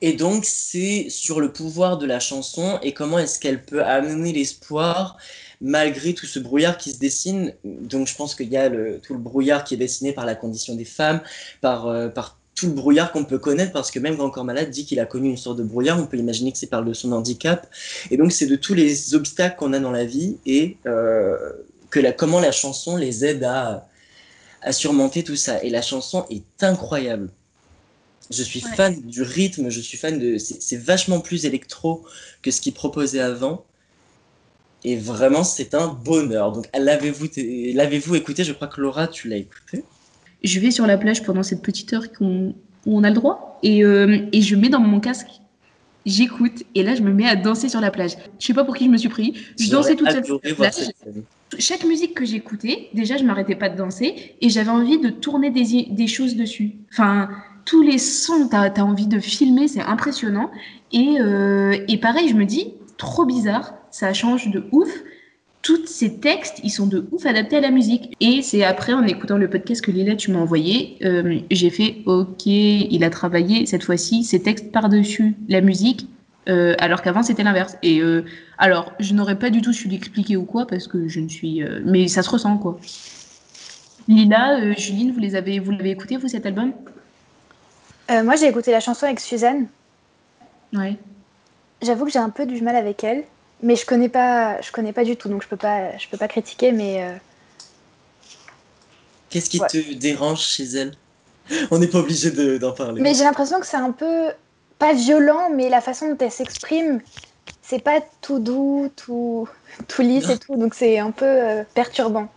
Et donc, c'est sur le pouvoir de la chanson et comment est-ce qu'elle peut amener l'espoir malgré tout ce brouillard qui se dessine. Donc, je pense qu'il y a le, tout le brouillard qui est dessiné par la condition des femmes, par, euh, par tout le brouillard qu'on peut connaître, parce que même Grand Corps Malade dit qu'il a connu une sorte de brouillard, on peut imaginer que c'est par de son handicap. Et donc, c'est de tous les obstacles qu'on a dans la vie et euh, que la, comment la chanson les aide à, à surmonter tout ça. Et la chanson est incroyable. Je suis Ouais. fan du rythme, je suis fan de. C'est c'est vachement plus électro que ce qu'il proposait avant. Et vraiment, c'est un bonheur. Donc, l'avez-vous l'avez-vous écouté? Je crois que Laura, tu l'as écouté. Je vais sur la plage pendant cette petite heure qu'on- où on a le droit et, euh, et je mets dans mon casque j'écoute et là je me mets à danser sur la plage. Je sais pas pour qui je me suis pris. Je dansais toute seule. Chaque musique que j'écoutais, déjà je m'arrêtais pas de danser et j'avais envie de tourner des, des, choses dessus. Enfin, tous les sons, tu as, envie de filmer, c'est impressionnant. Et, euh, et pareil, je me dis, trop bizarre, ça change de ouf tous ces textes, ils sont de ouf adaptés à la musique. Et c'est après, en écoutant le podcast que Lila, tu m'as envoyé, euh, j'ai fait OK, il a travaillé cette fois-ci ces textes par-dessus la musique, euh, alors qu'avant c'était l'inverse. Et euh, alors, je n'aurais pas du tout su l'expliquer ou quoi, parce que je ne suis. mais ça se ressent, quoi. Lila, Juline, vous les avez, vous l'avez écouté, vous, cet album? Moi, j'ai écouté la chanson avec Suzanne. Ouais. J'avoue que j'ai un peu du mal avec elle mais je connais pas, je connais pas du tout, donc je peux pas, je peux pas critiquer, mais. Euh, Qu'est-ce qui te dérange chez elle? On n'est pas obligé d'en parler. Mais j'ai l'impression que c'est un peu pas violent, mais la façon dont elle s'exprime, c'est pas tout doux, tout, tout lisse et tout, donc c'est un peu euh, perturbant.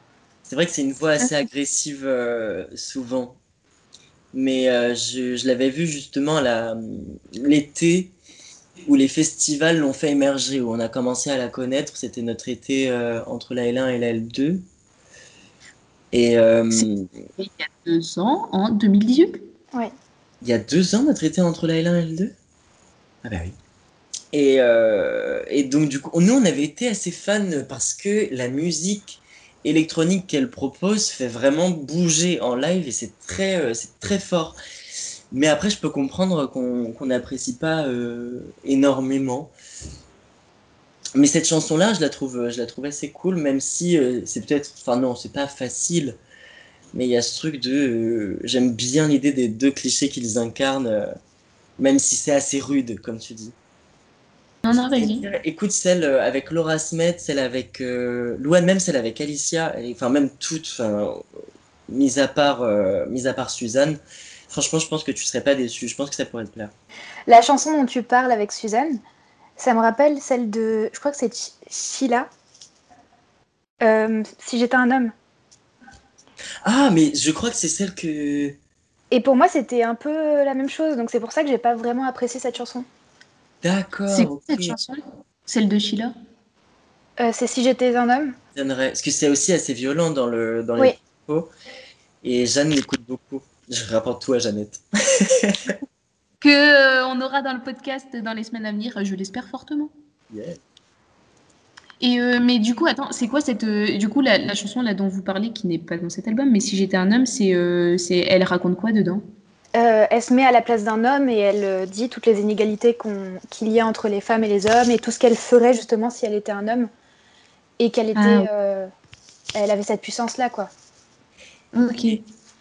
C'est vrai que c'est une voix assez agressive euh, souvent. Mais je, je l'avais vu justement l'été où les festivals l'ont fait émerger, où on a commencé à la connaître. C'était notre été euh, entre la L1 et la L2. Et, euh, il y a deux ans, en 2018 Oui. Il y a deux ans, notre été entre la L1 et la L2 Ah ben oui. Et, euh, et, donc, du coup, nous, on avait été assez fans parce que la musique électronique qu'elle propose fait vraiment bouger en live et c'est très, c'est très fort. Mais après, je peux comprendre qu'on n'apprécie pas euh, énormément. Mais cette chanson-là, je la trouve, je la trouve assez cool, même si euh, c'est peut-être, enfin non, c'est pas facile. Mais il y a ce truc de, euh, j'aime bien l'idée des deux clichés qu'ils incarnent, même si c'est assez rude, comme tu dis. Non, non, vas-y. Écoute celle avec Laura Smet, celle avec Louane, même celle avec Alicia, enfin même toutes, enfin, mis à part, mis à part Suzanne. Franchement, je pense que tu serais pas déçu. Je pense que ça pourrait te plaire. La chanson dont tu parles avec Suzanne, ça me rappelle celle de. Je crois que c'est Sheila. Euh, si j'étais un homme. Ah, mais je crois que c'est celle que. Et pour moi, c'était un peu la même chose. Donc c'est pour ça que j'ai pas vraiment apprécié cette chanson. D'accord. C'est quoi cette chanson? Celle de Sheila? Euh, C'est Si j'étais un homme. Parce que c'est aussi assez violent dans, le, dans les oui. Et Jeanne l'écoute beaucoup. Je rapporte tout à Jeannette. *laughs* que euh, on aura dans le podcast dans les semaines à venir, je l'espère fortement. Et euh, mais du coup, attends, c'est quoi cette euh, du coup la, chanson là dont vous parlez qui n'est pas dans cet album, mais si j'étais un homme, c'est c'est elle raconte quoi dedans? Elle se met à la place d'un homme et elle dit toutes les inégalités qu'il y a entre les femmes et les hommes et tout ce qu'elle ferait justement si elle était un homme et qu'elle était, ah. elle avait cette puissance là quoi. Ok.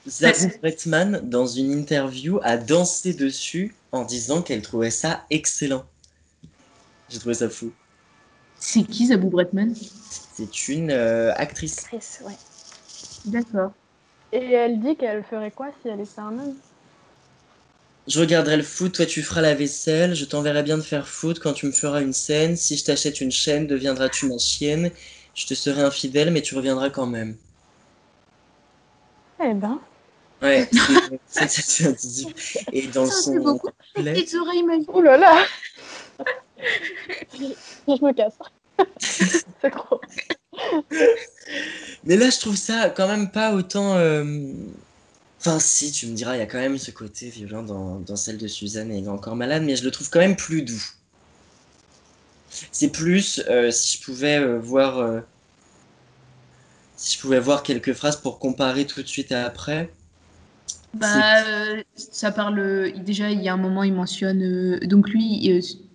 Zabou Bretman, dans une interview, a dansé dessus en disant qu'elle trouvait ça excellent. J'ai trouvé ça fou. C'est qui Zabou Bretman C'est une euh, actrice. Actrice, ouais. D'accord. Et elle dit qu'elle ferait quoi si elle était un homme? Je regarderai le foot, toi tu feras la vaisselle, je t'enverrai bien de faire foot quand tu me feras une scène. Si je t'achète une chaîne, deviendras-tu ma chienne? Je te serai infidèle, mais tu reviendras quand même. Eh ben. Ouais, *laughs* *laughs* c'est incisif. Et dans ça son beaucoup. Les oreilles magiques. Ouh là là *laughs* Je me casse. c'est trop. Mais là, je trouve ça quand même pas autant. Euh, enfin, si, tu me diras, il y a quand même ce côté violent dans, dans celle de Suzanne et encore malade, mais je le trouve quand même plus doux. C'est plus, euh, si je pouvais euh, voir. si je pouvais voir quelques phrases pour comparer tout de suite à après, bah, euh, ça parle. Déjà, il y a un moment, il mentionne. Euh, donc, lui,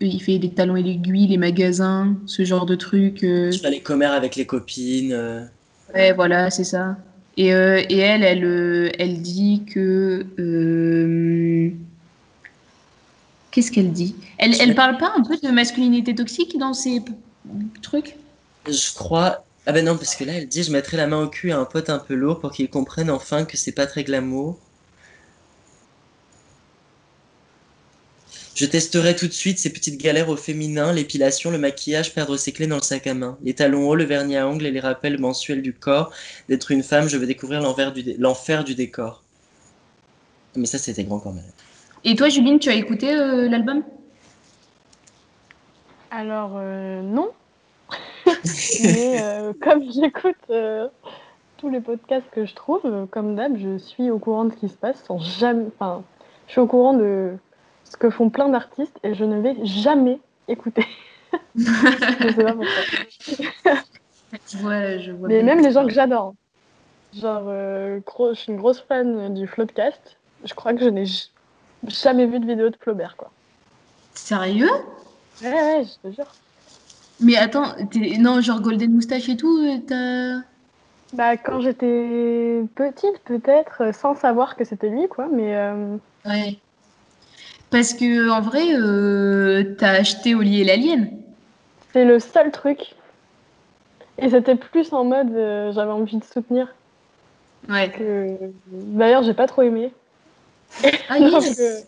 il, fait les talons et l'aiguille, les magasins, ce genre de trucs. Euh. Tu vas les commères avec les copines. Ouais, voilà, c'est ça. Et, et elle, elle, elle dit que. Qu'est-ce qu'elle dit? Elle, elle parle pas un peu de masculinité toxique dans ces trucs? Je crois. Ah ben non, parce que là, elle dit Je mettrai la main au cul à un pote un peu lourd pour qu'il comprenne enfin que c'est pas très glamour. Je testerai tout de suite ces petites galères au féminin, l'épilation, le maquillage, perdre ses clés dans le sac à main, les talons hauts, le vernis à ongles et les rappels mensuels du corps. D'être une femme, je veux découvrir l'enfer du, du décor. Mais ça, c'était grand quand même. Et toi, Juline, tu as écouté euh, l'album? Alors, euh, non. *laughs* Mais euh, comme j'écoute euh, tous les podcasts que je trouve, comme d'hab, je suis au courant de ce qui se passe sans jamais. Enfin, je suis au courant de ce que font plein d'artistes et je ne vais jamais écouter. *laughs* je sais pas pourquoi. je vois Mais même les gens que j'adore. Genre, je suis une grosse fan du Floodcast. Je crois que je n'ai jamais vu de vidéo de Flaubert, quoi. Sérieux? Ouais, ouais, je te jure. Mais attends, non, genre Golden Moustache et tout, euh, t'as. Bah, quand j'étais petite, peut-être, euh, sans savoir que c'était lui, quoi, mais. Euh, ouais. Parce que, en vrai, euh, t'as acheté Oli et l'Alien. C'est le seul truc. Et c'était plus en mode, j'avais envie de soutenir. Ouais. Que... D'ailleurs, j'ai pas trop aimé. Ah, *laughs* yes.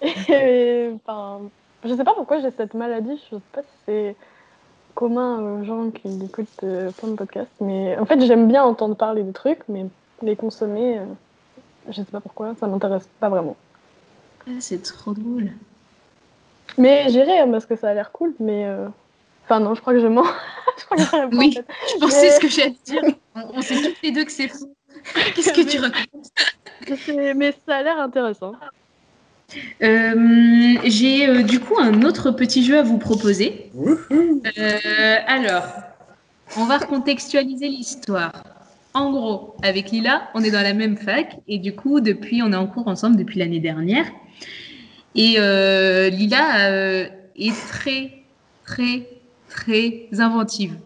*laughs* et, enfin, je sais pas pourquoi j'ai cette maladie, je sais pas si c'est commun aux gens qui écoutent euh, plein de podcasts, mais en fait j'aime bien entendre parler des trucs, mais les consommer, euh, je sais pas pourquoi, ça m'intéresse pas vraiment. Ah, c'est trop drôle. Mais j'irai hein, parce que ça a l'air cool, mais euh, enfin non, je crois que je mens. *laughs* je crois que oui, je pensais ce que j'allais dire. On, sait toutes les deux que c'est fou. *laughs* Qu'est-ce que tu racontes Mais ça a l'air intéressant. Euh, j'ai euh, du coup un autre petit jeu à vous proposer. Euh, alors, on va recontextualiser l'histoire. En gros, avec Lila, on est dans la même fac et du coup, depuis, on est en cours ensemble depuis l'année dernière. Et Lila est très, très, très inventive.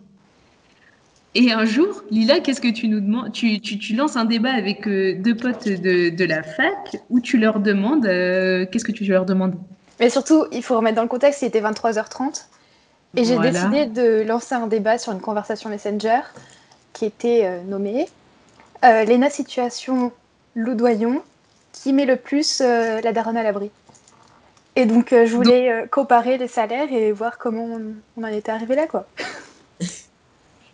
Et un jour, Lila, qu'est-ce que tu nous demandes? Tu, tu, tu, lances un débat avec euh, deux potes de, de, la fac où tu leur demandes euh, qu'est-ce que tu leur demandes? Mais surtout, il faut remettre dans le contexte, il était 23h30 et j'ai décidé de lancer un débat sur une conversation Messenger qui était euh, nommée Léna Situation Loudoyon, qui met le plus la daronne à l'abri. Et donc, je voulais comparer les salaires et voir comment on, on en était arrivé là, quoi. *laughs*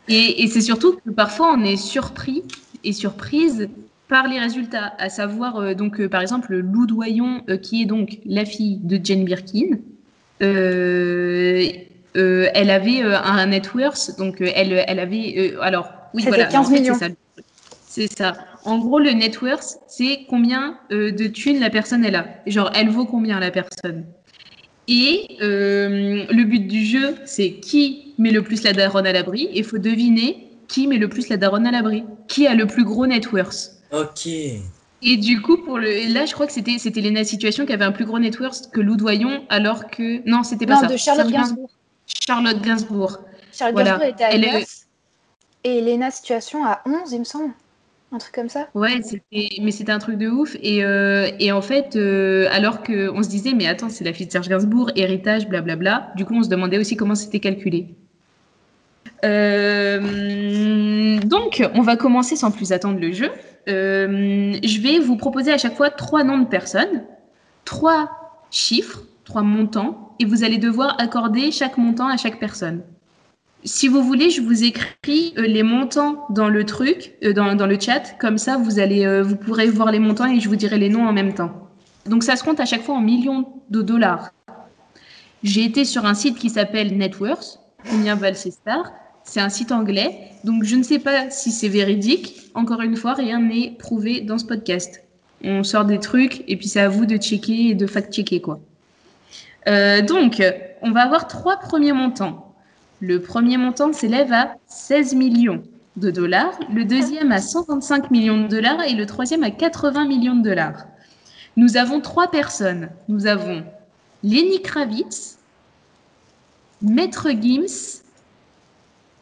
Et, c'est surtout que parfois on est surpris et surprise par les résultats, à savoir euh, donc euh, par exemple Lou Doyon, euh, qui est donc la fille de Jane Birkin. elle avait un net worth, donc elle, elle avait alors oui voilà, 15 millions. C'est ça. En gros, le net worth, c'est combien de thunes la personne elle a. Genre, elle vaut combien la personne. Et euh, le but du jeu, c'est qui met le plus la daronne à l'abri. Et il faut deviner qui met le plus la daronne à l'abri. Qui a le plus gros net worth. Ok. Et du coup, pour le, là, je crois que c'était c'était Lena Situation qui avait un plus gros net worth que Lou Doyon, alors que non, c'était pas non, ça. de Charlotte Gainsbourg. Charlotte Gainsbourg. Charlotte Gainsbourg était à 9 et Lena Situation à 11, il me semble un truc comme ça? Ouais, mais c'était un truc de ouf. Et, euh, en fait, euh, alors qu'on se disait, mais attends, c'est la fille de Serge Gainsbourg, héritage, blablabla, du coup, on se demandait aussi comment c'était calculé. Euh, donc, on va commencer sans plus attendre le jeu. je vais vous proposer à chaque fois trois noms de personnes, trois chiffres, trois montants, et vous allez devoir accorder chaque montant à chaque personne. Si vous voulez, je vous écris euh, les montants dans le truc, euh, dans, dans, le chat. Comme ça, vous, allez, euh, vous pourrez voir les montants et je vous dirai les noms en même temps. Donc, ça se compte à chaque fois en millions de dollars. J'ai été sur un site qui s'appelle Networth. Combien valent ces stars? C'est un site anglais. Donc, je ne sais pas si c'est véridique. Encore une fois, rien n'est prouvé dans ce podcast. On sort des trucs et puis c'est à vous de checker et de fact-checker, quoi. donc, on va avoir trois premiers montants. Le premier montant s'élève à 16 millions de dollars, le deuxième à 125 millions de dollars et le troisième à 80 millions de dollars. Nous avons trois personnes. Nous avons Lenny Kravitz, Maître Gims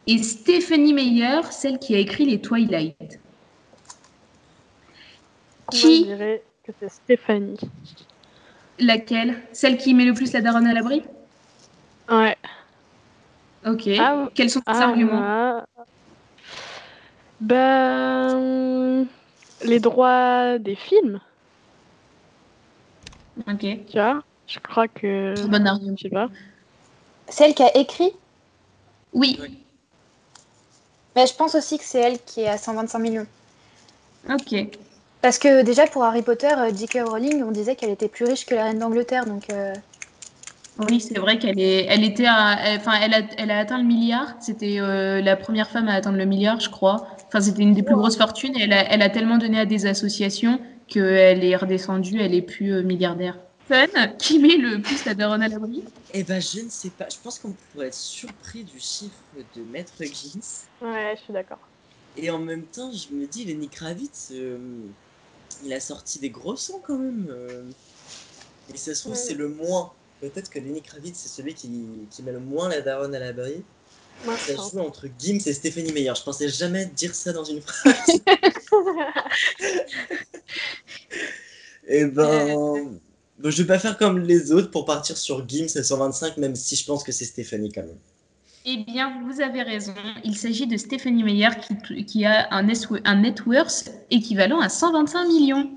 et Stephanie Meyer, celle qui a écrit les Twilight. Qui Je dirais que c'est Stéphanie. Laquelle? Celle qui met le plus la daronne à l'abri? Ouais. Ok. Ah, Quels sont tes ah, arguments? Ben, les droits des films. Ok. Tu vois, je crois que. Bon argument. Je sais pas. Celle qui a écrit? Oui. Mais je pense aussi que c'est elle qui est à 125 millions. Ok. Parce que déjà pour Harry Potter, euh, J.K. Rowling, on disait qu'elle était plus riche que la reine d'Angleterre, donc. Euh, Oui, c'est vrai qu'elle est, elle était, enfin, elle a, elle a atteint le milliard. C'était euh, la première femme à atteindre le milliard, je crois. Enfin, c'était une des plus grosses fortunes. Et elle a, elle a tellement donné à des associations qu'elle est redescendue. Elle est plus euh, milliardaire. Fun, qui met le plus la daronne à l'abri? Eh ben, je ne sais pas. Je pense qu'on pourrait être surpris du chiffre de Maître Gims. Ouais, je suis d'accord. Et en même temps, je me dis, Lenny Kravitz, euh, il a sorti des gros sons quand même. Et ça se trouve, c'est le moins. Peut-être que Lenny Kravitz, c'est celui qui, qui, met le moins la daronne à l'abri. Ça joue entre Gims et Stéphanie Meyer. Je pensais jamais dire ça dans une phrase. et *laughs* eh ben, bon, je vais pas faire comme les autres pour partir sur Gims à 125, même si je pense que c'est Stéphanie quand même. Eh bien, vous avez raison. Il s'agit de Stéphanie Meyer qui, qui a un, un net worth équivalent à 125 millions.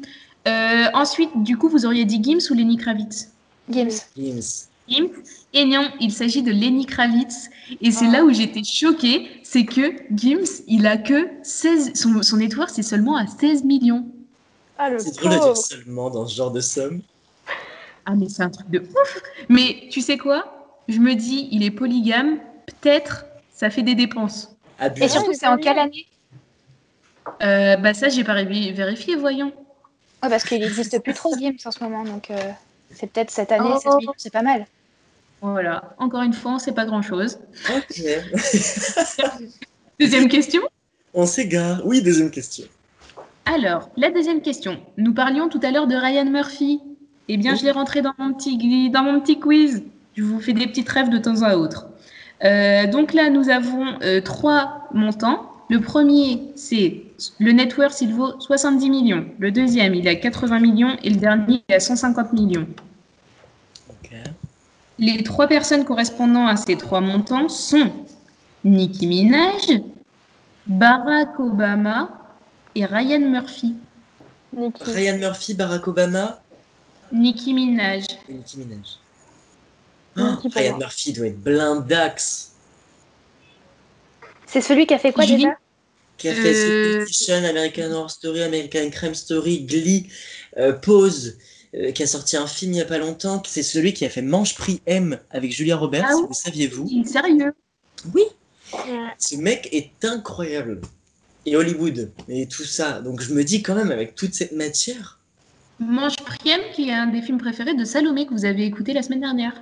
Euh, ensuite, du coup, vous auriez dit Gims ou Lenny Kravitz? Gims. Gims. Gims. Et non, il s'agit de Lenny Kravitz. Et c'est là où j'étais choquée, c'est que Gims, il a que 16... Son, son network, c'est seulement à 16 millions. Ah, c'est drôle de dire seulement dans ce genre de somme. Ah, mais c'est un truc de ouf Mais tu sais quoi? Je me dis, il est polygame, peut-être ça fait des dépenses. Et surtout, c'est en quelle année? Euh, Bah ça, j'ai pas vérifié, voyons. Ouais, parce qu'il n'existe plus trop Gims en ce moment, donc euh, c'est peut-être cette année, oh. c'est pas mal. Voilà, encore une fois, c'est pas grand-chose. Ok. *laughs* deuxième question? On s'égare. Oui, deuxième question. Alors, la deuxième question. Nous parlions tout à l'heure de Ryan Murphy. Eh bien, je l'ai rentré dans mon, petit, dans mon petit quiz. Je vous fais des petites rêves de temps à autre. Euh, donc là, nous avons euh, trois montants. Le premier, c'est le net worth, il vaut 70 millions. Le deuxième, il a 80 millions. Et le dernier, il a 150 millions. Les trois personnes correspondant à ces trois montants sont Nicki Minaj, Barack Obama et Ryan Murphy. Ryan Murphy, Barack Obama Nicki Minaj. Nicki Minaj. Oh, Ryan Murphy doit être blindax. C'est celui qui a fait quoi déjà? Qui a fait euh... American Horror Story, American Crime Story, Glee, euh, Pose, euh, qui a sorti un film il n'y a pas longtemps. C'est celui qui a fait Manche Prix M avec Julia Roberts. Ah vous saviez-vous Sérieux Oui. Ce mec est incroyable. Et Hollywood et tout ça. Donc je me dis quand même avec toute cette matière. Manche Prix M, qui est un des films préférés de Salomé que vous avez écouté la semaine dernière.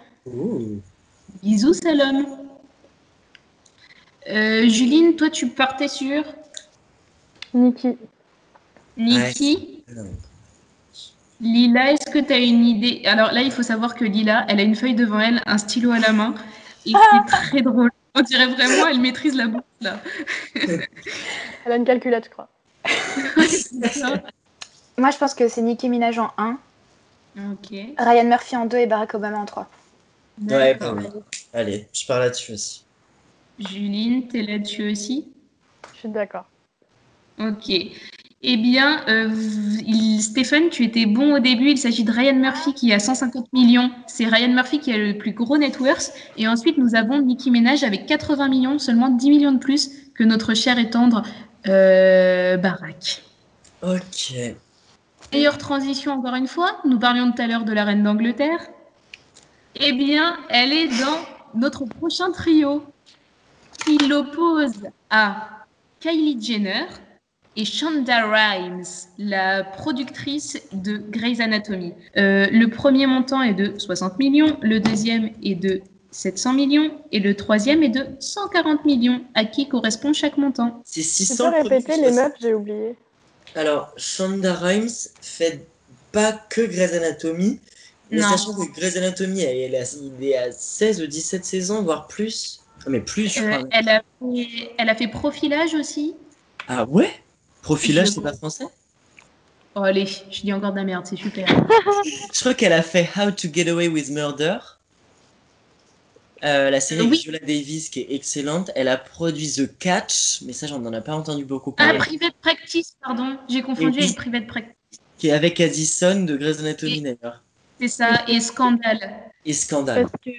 Bisous, Salom. Euh, Juline, toi, tu partais sur Niki. Niki. Lila, est-ce que tu as une idée? Alors là, il faut savoir que Lila, elle a une feuille devant elle, un stylo à la main, et c'est très drôle. On dirait vraiment, elle maîtrise la boucle là. *laughs* elle a une calculette, je crois. *laughs* Moi, je pense que c'est Nicki Minaj en 1. Ryan Murphy en 2 et Barack Obama en 3. Ouais, pas Allez, je pars là-dessus aussi. Juline, t'es là-dessus aussi? Je suis d'accord. Ok. Eh bien, euh, Stéphane, tu étais bon au début. Il s'agit de Ryan Murphy qui a 150 millions. C'est Ryan Murphy qui a le plus gros net worth. Et ensuite, nous avons Nicki Minaj avec 80 millions, seulement 10 millions de plus que notre cher et tendre euh, Barack. Ok. Meilleure transition encore une fois. Nous parlions tout à l'heure de la reine d'Angleterre. Eh bien, elle est dans notre prochain trio qui l'oppose à Kylie Jenner et Shonda Rhimes, la productrice de Grey's Anatomy. Euh, le premier montant est de 60 millions, le deuxième est de 700 millions et le troisième est de 140 millions. À qui correspond chaque montant C'est 600. Tu peux répéter les meufs, j'ai oublié. Alors, Shonda Rhimes fait pas que Grey's Anatomy, mais sachant que Grey's Anatomy, elle, est à 16 ou 17 saisons, voire plus. Ah, mais plus, je crois. Euh, elle, a fait, elle a fait profilage aussi. Ah ouais? Profilage, c'est pas français? Oh allez, je dis encore de la merde, c'est super. *laughs* je crois qu'elle a fait How to Get Away with Murder. Euh, la série de Viola Davis qui est excellente. Elle a produit The Catch, mais ça j'en ai pas entendu beaucoup parler. Ah, Private Practice, pardon. J'ai confondu avec Private Practice. Qui est avec Addison de Grey's Anatomy d'ailleurs. C'est ça, et Scandale. Et Scandale. Parce que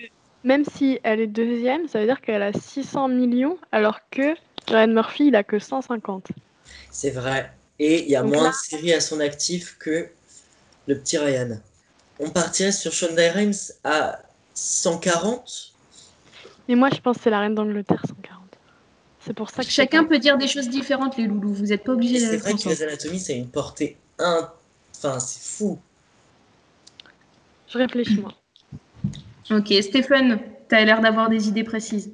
même si elle est deuxième, ça veut dire qu'elle a 600 millions, alors que Ryan Murphy, il a que 150. C'est vrai. Et il y a moins de séries à son actif que le petit Ryan. On partirait sur Shonda Rhimes à 140 Et moi, je pense que c'est la reine d'Angleterre 140. C'est pour ça que chacun peut dire des choses différentes, les loulous. Vous n'êtes pas obligés C'est vrai que les anatomies, c'est une portée un... Enfin, c'est fou. Je réfléchis, moi. Ok, Stéphane, tu as l'air d'avoir des idées précises.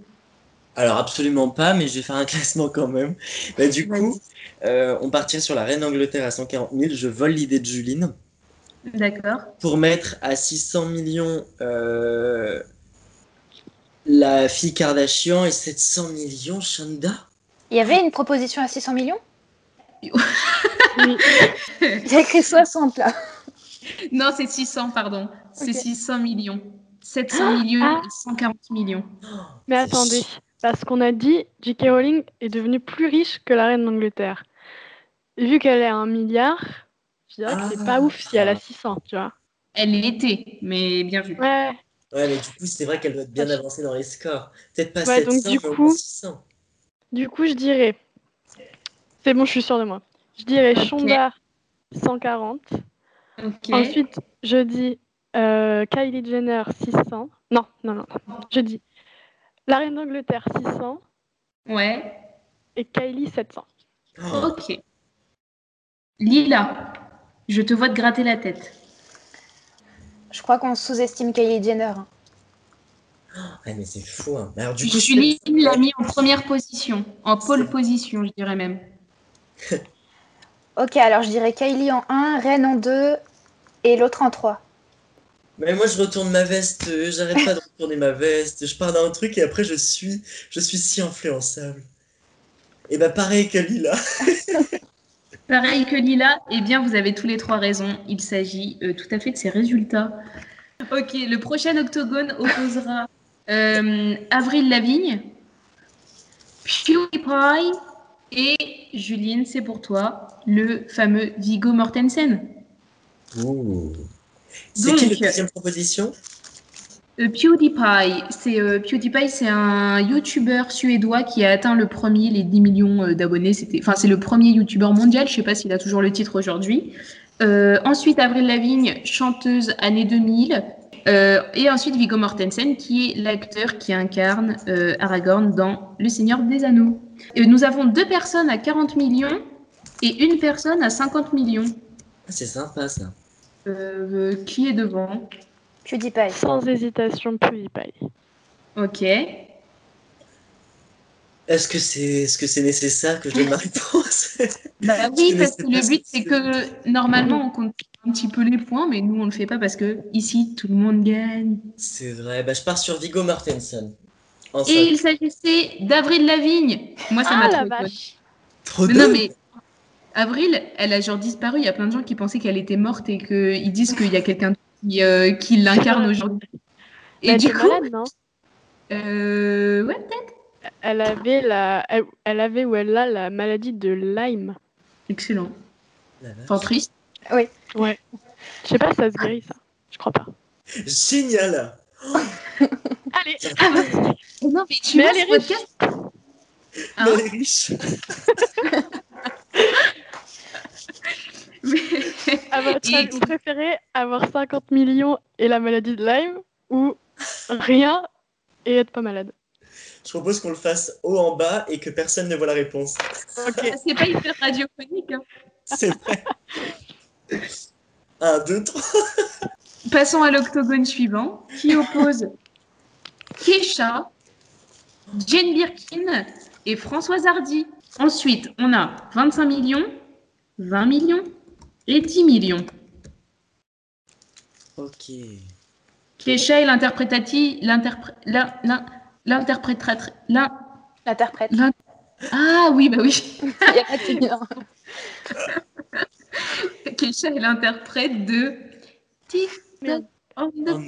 Alors, absolument pas, mais je vais faire un classement quand même. Bah, du coup, euh, on partirait sur la reine d'Angleterre à 140 000. Je vole l'idée de Juline. D'accord. Pour mettre à 600 millions euh, la fille Kardashian et 700 millions Shonda. Il y avait une proposition à 600 millions? *laughs* Oui. J'ai écrit 60 là. Non, c'est 600, pardon. C'est 600 millions. 700 ah, millions ah. et 140 millions. Mais attendez, parce qu'on a dit J.K. Rowling est devenue plus riche que la reine d'Angleterre. Vu qu'elle est à un milliard, je dirais que c'est pas ouf si elle a 600, tu vois. Elle l'était, mais bien vu. Ouais. Ouais, mais du coup, c'est vrai qu'elle doit être bien avancée dans les scores. Peut-être pas 700, donc, du coup, 600. Du coup, je dirais. C'est bon, je suis sûre de moi. Je dirais Shonda 140. Ensuite, je dis euh, Kylie Jenner 600. Non, non, non. Je dis la reine d'Angleterre 600. Ouais. Et Kylie 700. Ok. Lila, je te vois te gratter la tête. Je crois qu'on sous-estime Kylie Jenner. Ah, mais c'est fou. Hein. Alors, du coup, Julie l'a mis en première position, en pole position, je dirais même. *laughs* ok, alors je dirais Kylie en 1, Reine en 2 et l'autre en 3. Mais moi, je retourne ma veste, euh, j'arrête pas de retourner ma veste, je pars d'un truc et après, je suis, je suis si influençable. Et bah, pareil que Lila. *laughs* pareil que Lila, eh bien, vous avez tous les trois raisons. Il s'agit euh, tout à fait de ces résultats. Ok, le prochain octogone opposera euh, Avril Lavigne, PewDiePie et Juline, c'est pour toi, le fameux Vigo Mortensen. C'est qui la deuxième proposition? Euh, PewDiePie, c'est euh, PewDiePie, c'est un YouTuber suédois qui a atteint le premier les 10 millions euh, d'abonnés. C'était, enfin, c'est le premier YouTuber mondial. Je sais pas s'il a toujours le titre aujourd'hui. ensuite, Avril Lavigne, chanteuse année 2000. et ensuite, Viggo Mortensen, qui est l'acteur qui incarne Aragorn dans Le Seigneur des Anneaux. nous avons deux personnes à 40 millions et une personne à 50 millions. Ah, c'est sympa ça. Euh, qui est devant? PewDiePie. Sans hésitation, PewDiePie. Ok. Est-ce que c'est est -ce c'est nécessaire que je donne ma réponse Bah oui, parce que le but, c'est que normalement, on compte un petit peu les points, mais nous, on ne le fait pas parce que ici, tout le monde gagne. C'est vrai. Bah, je pars sur Vigo Mortensen. Et il s'agissait d'Avril Lavigne. Moi, ça ah, m'a la vache. Trop non, mais Avril, elle a genre disparu. Il y a plein de gens qui pensaient qu'elle était morte et qu'ils disent qu'il y a quelqu'un qui, euh, qui l'incarne aujourd'hui. Et du coup, malade, non? Euh, ouais, peut-être. Elle avait la, elle, avait ou elle a la maladie de Lyme. Excellent. Enfin triste. Oui. Ouais. Je sais pas si ça se guérit ça. Je crois pas. Génial. *gasps* allez. non mais tu mais elle est riche. elle est riche. *laughs* à votre avis, vous préférez avoir 50 millions et la maladie de Lyme ou rien et être pas malade Je propose qu'on le fasse haut en bas et que personne ne voit la réponse. Ok. C'est pas hyper radiophonique. Hein. C'est vrai. Un, deux, trois. Passons à l'octogone suivant qui oppose Kesha, Jane Birkin et Françoise Hardy. Ensuite, on a 25 millions, 20 millions, et 10 millions. Ok. Kesha est l'interprétatrice. L'interprétatrice. L'interprète. Ah oui, bah oui. *laughs* Il n'y a pas de *laughs* Kesha est l'interprète de. On the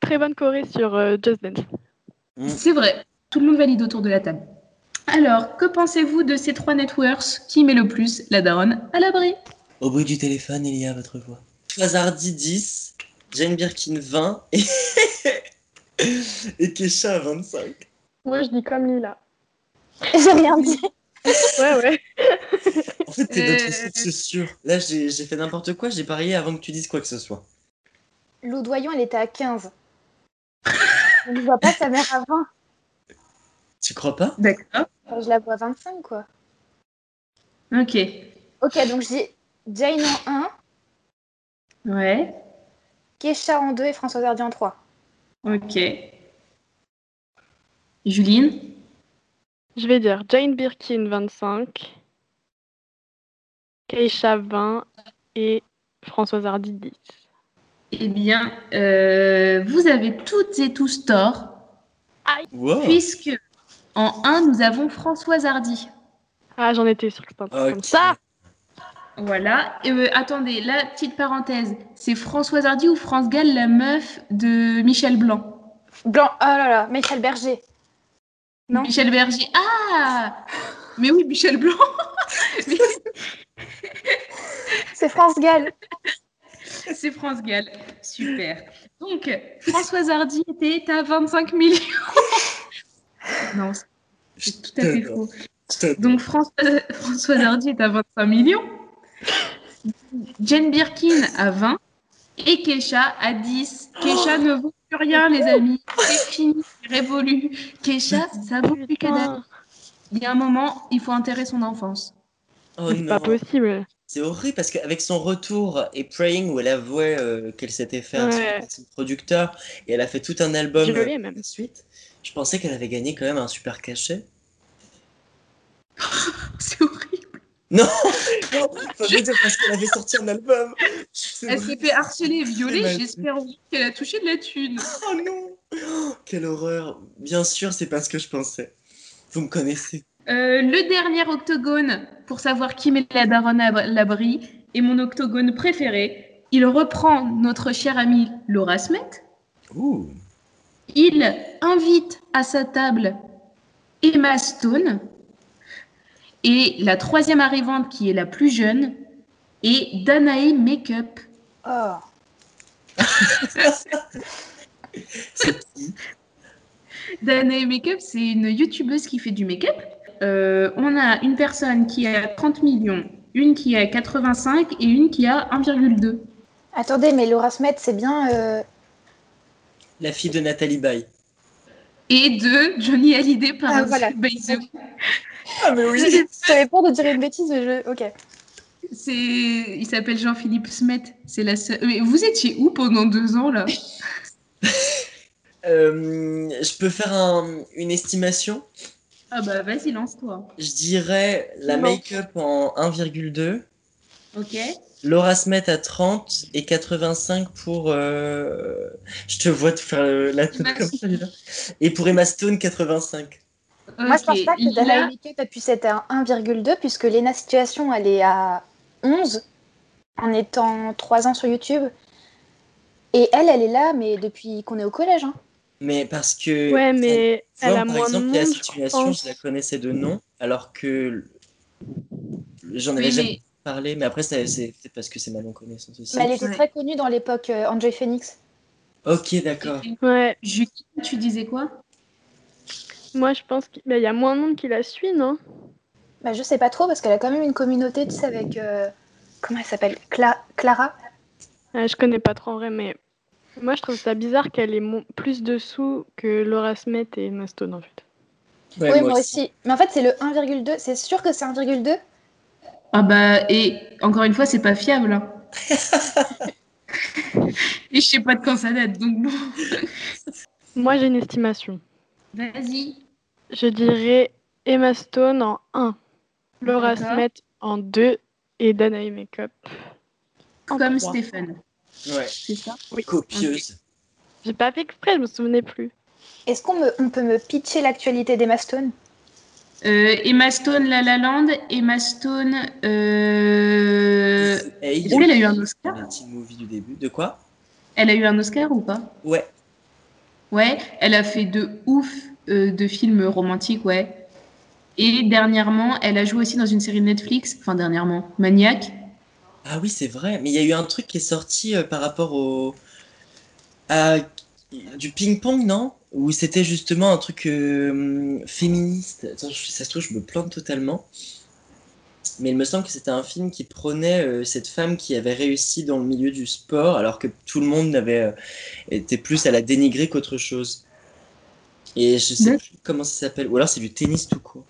Très bonne choré sur uh, Just Dance. C'est vrai. Tout le monde valide autour de la table. Alors, que pensez-vous de ces trois networks Qui met le plus la daronne à l'abri? Au bruit du téléphone, il y a votre voix. Hazardi 10, Jane Birkin 20 et, *laughs* et Kesha 25. Moi, je dis comme Lila. *laughs* J'ai rien dit. Ouais, ouais. En fait, t'es notre Euh. source sûre. Là, j'ai fait n'importe quoi, j'ai parié avant que tu dises quoi que ce soit. L'eau d'Oyon, elle était à 15. On ne voit pas sa mère à 20. Tu crois pas? D'accord. Je la vois à 25, quoi. Ok. Ok, donc j'ai Jane en 1, Ouais. Kesha en 2 et Françoise Hardy en 3. Ok. Juline? Je vais dire Jane Birkin 25, Keisha 20 et Françoise Hardy 10. Eh bien, euh, vous avez toutes et tous tort, Wow. puisque en 1, nous avons Françoise Hardy. Ah, j'en étais sûre que c'était comme ça. Voilà. Euh, attendez, la petite parenthèse, c'est Françoise Hardy ou France Gall, la meuf de Michel Blanc? Blanc, oh là là, Michel Berger. Non. Michel Berger. Ah Mais oui, Michel Blanc Mais *laughs* C'est France Gall. C'est France Gall. Super. Donc, Françoise Hardy était à 25 millions. Non, c'est tout à fait faux. Donc, Françoise, *laughs* Françoise Hardy est à 25 millions. Jane Birkin à 20. Et Kesha à 10. Kesha ne vaut plus rien, les amis. C'est fini, c'est révolu. Kesha, ça vaut plus. Putain, Il y a un moment, il faut enterrer son enfance. Oh c'est pas possible. c'est horrible parce qu'avec son retour et Praying où elle avouait euh, qu'elle s'était fait un truc Ouais. avec son producteur et elle a fait tout un album Je euh, l'ai même. suite, je pensais qu'elle avait gagné quand même un super cachet. *laughs* C'est horrible. Non, non, faut dire parce qu'elle avait sorti un album. Elle s'est fait harceler et violer. J'espère qu'elle a touché de la thune. *laughs* Oh non Oh, Quelle horreur Bien sûr, c'est pas ce que je pensais. Vous me connaissez. Euh, le dernier octogone, pour savoir qui met la daronne à l'abri, est mon octogone préféré. Il reprend notre chère amie Laura Smet. Ouh Il invite à sa table Emma Stone. Et la troisième arrivante, qui est la plus jeune, est Danae Makeup. *laughs* Oh. Danae Makeup, c'est une youtubeuse qui fait du make-up. Euh, on a une personne qui a 30 millions, une qui a 85 et une qui a 1,2. Attendez, mais Laura Smet, c'est bien. euh, La fille de Nathalie Baye. Et de Johnny Hallyday par Ah, voilà. by the way. Ah mais J'avais peur de dire une bêtise, mais je. Ok. C'est, il s'appelle Jean-Philippe Smet. C'est la seule- Mais vous étiez où pendant deux ans là? *laughs* Euh, je peux faire un- une estimation? Ah bah vas-y lance-toi. Je dirais la make-up en 1,2, Ok. Laura Smet à 30 et 85 pour... euh, Je te vois te faire le- la tête Emma comme ça. là. Et pour Emma Stone, 85. Moi, je pense pas que il Danae a- Makeup a pu être à 1,2 puisque Lena Situation, elle est à 11 en étant 3 ans sur YouTube. Et elle, elle est là, mais depuis qu'on est au collège. Hein. Mais parce que... Ouais, mais elle a par moins de exemple, monde, la je situation, je la connaissais de nom, alors que j'en avais Oui, jamais mais- parlé, mais après, c'est c'est peut-être parce que c'est ma non-connaissance aussi. Mais elle était Ouais. très connue dans l'époque euh, Phoenix. Ok, d'accord. Ouais, Julie, tu disais quoi? Moi je pense qu'il bah, y a moins de monde qui la suit, non? Bah, je sais pas trop parce qu'elle a quand même une communauté, tu sais, avec. euh, Comment elle s'appelle? Cla- Clara? Euh, Je connais pas trop en vrai, mais moi je trouve ça bizarre qu'elle ait plus de sous que Laura Smet et Emma Stone en fait. Ouais, Oui, moi aussi. Mais en fait, c'est le 1,2. C'est sûr que c'est 1,2 Ah bah et encore une fois c'est pas fiable. hein. *laughs* et je sais pas de quand ça date donc bon. Moi j'ai une estimation. Vas-y. Je dirais Emma Stone en 1, Laura. Smet en 2 et Danae Makeup Comme 3. Stéphane, Ouais, c'est ça? Copieuse. J'ai pas fait exprès, je me souvenais plus. Est-ce qu'on me- on peut me pitcher l'actualité d'Emma Stone? Euh, Emma Stone La La Land, Emma Stone. Euh... Hey, Est-ce qu'elle a eu un Oscar Un petit movie du début. De quoi? Elle a eu un Oscar ou pas? Ouais. Ouais, elle a fait de ouf euh, de films romantiques, ouais. Et dernièrement, elle a joué aussi dans une série Netflix, enfin dernièrement, Maniac. Ah oui, c'est vrai. Mais il y a eu un truc qui est sorti euh, par rapport au. à- du ping-pong, non? Où c'était justement un truc féministe. Attends, ça se trouve, je me plante totalement. Mais il me semble que c'était un film qui prenait cette femme qui avait réussi dans le milieu du sport, alors que tout le monde avait été plus à la dénigrer qu'autre chose. Et je sais plus comment ça s'appelle. Ou alors c'est du tennis tout court.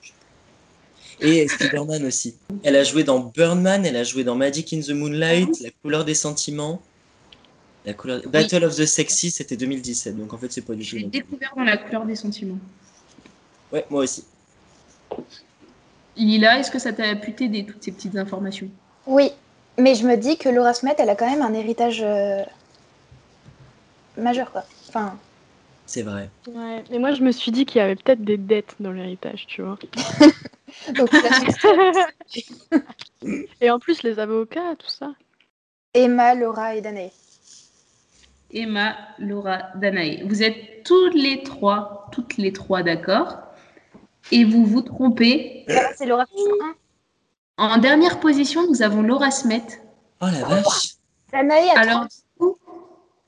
Et Spider-Man aussi. Elle a joué dans Birdman, elle a joué dans Magic in the Moonlight, ah La couleur des sentiments. La couleur... Battle of the Sexy, c'était 2017, donc en fait, c'est pas du tout. J'ai découvert dans La couleur des sentiments. Ouais, moi aussi. Lila, est-ce que ça t'a pu t'aider, toutes ces petites informations? Oui, mais je me dis que Laura Smet, elle a quand même un héritage euh, majeur, quoi. Enfin, c'est vrai. Ouais, mais moi je me suis dit qu'il y avait peut-être des dettes dans l'héritage, tu vois. *laughs* *laughs* et en plus les avocats, tout ça. Emma, Laura et Danae. Emma, Laura, Danae. Vous êtes toutes les trois, toutes les trois d'accord? Et vous vous trompez. C'est Laura En dernière position, nous avons Laura Smet. Oh la vache. Danae a Alors,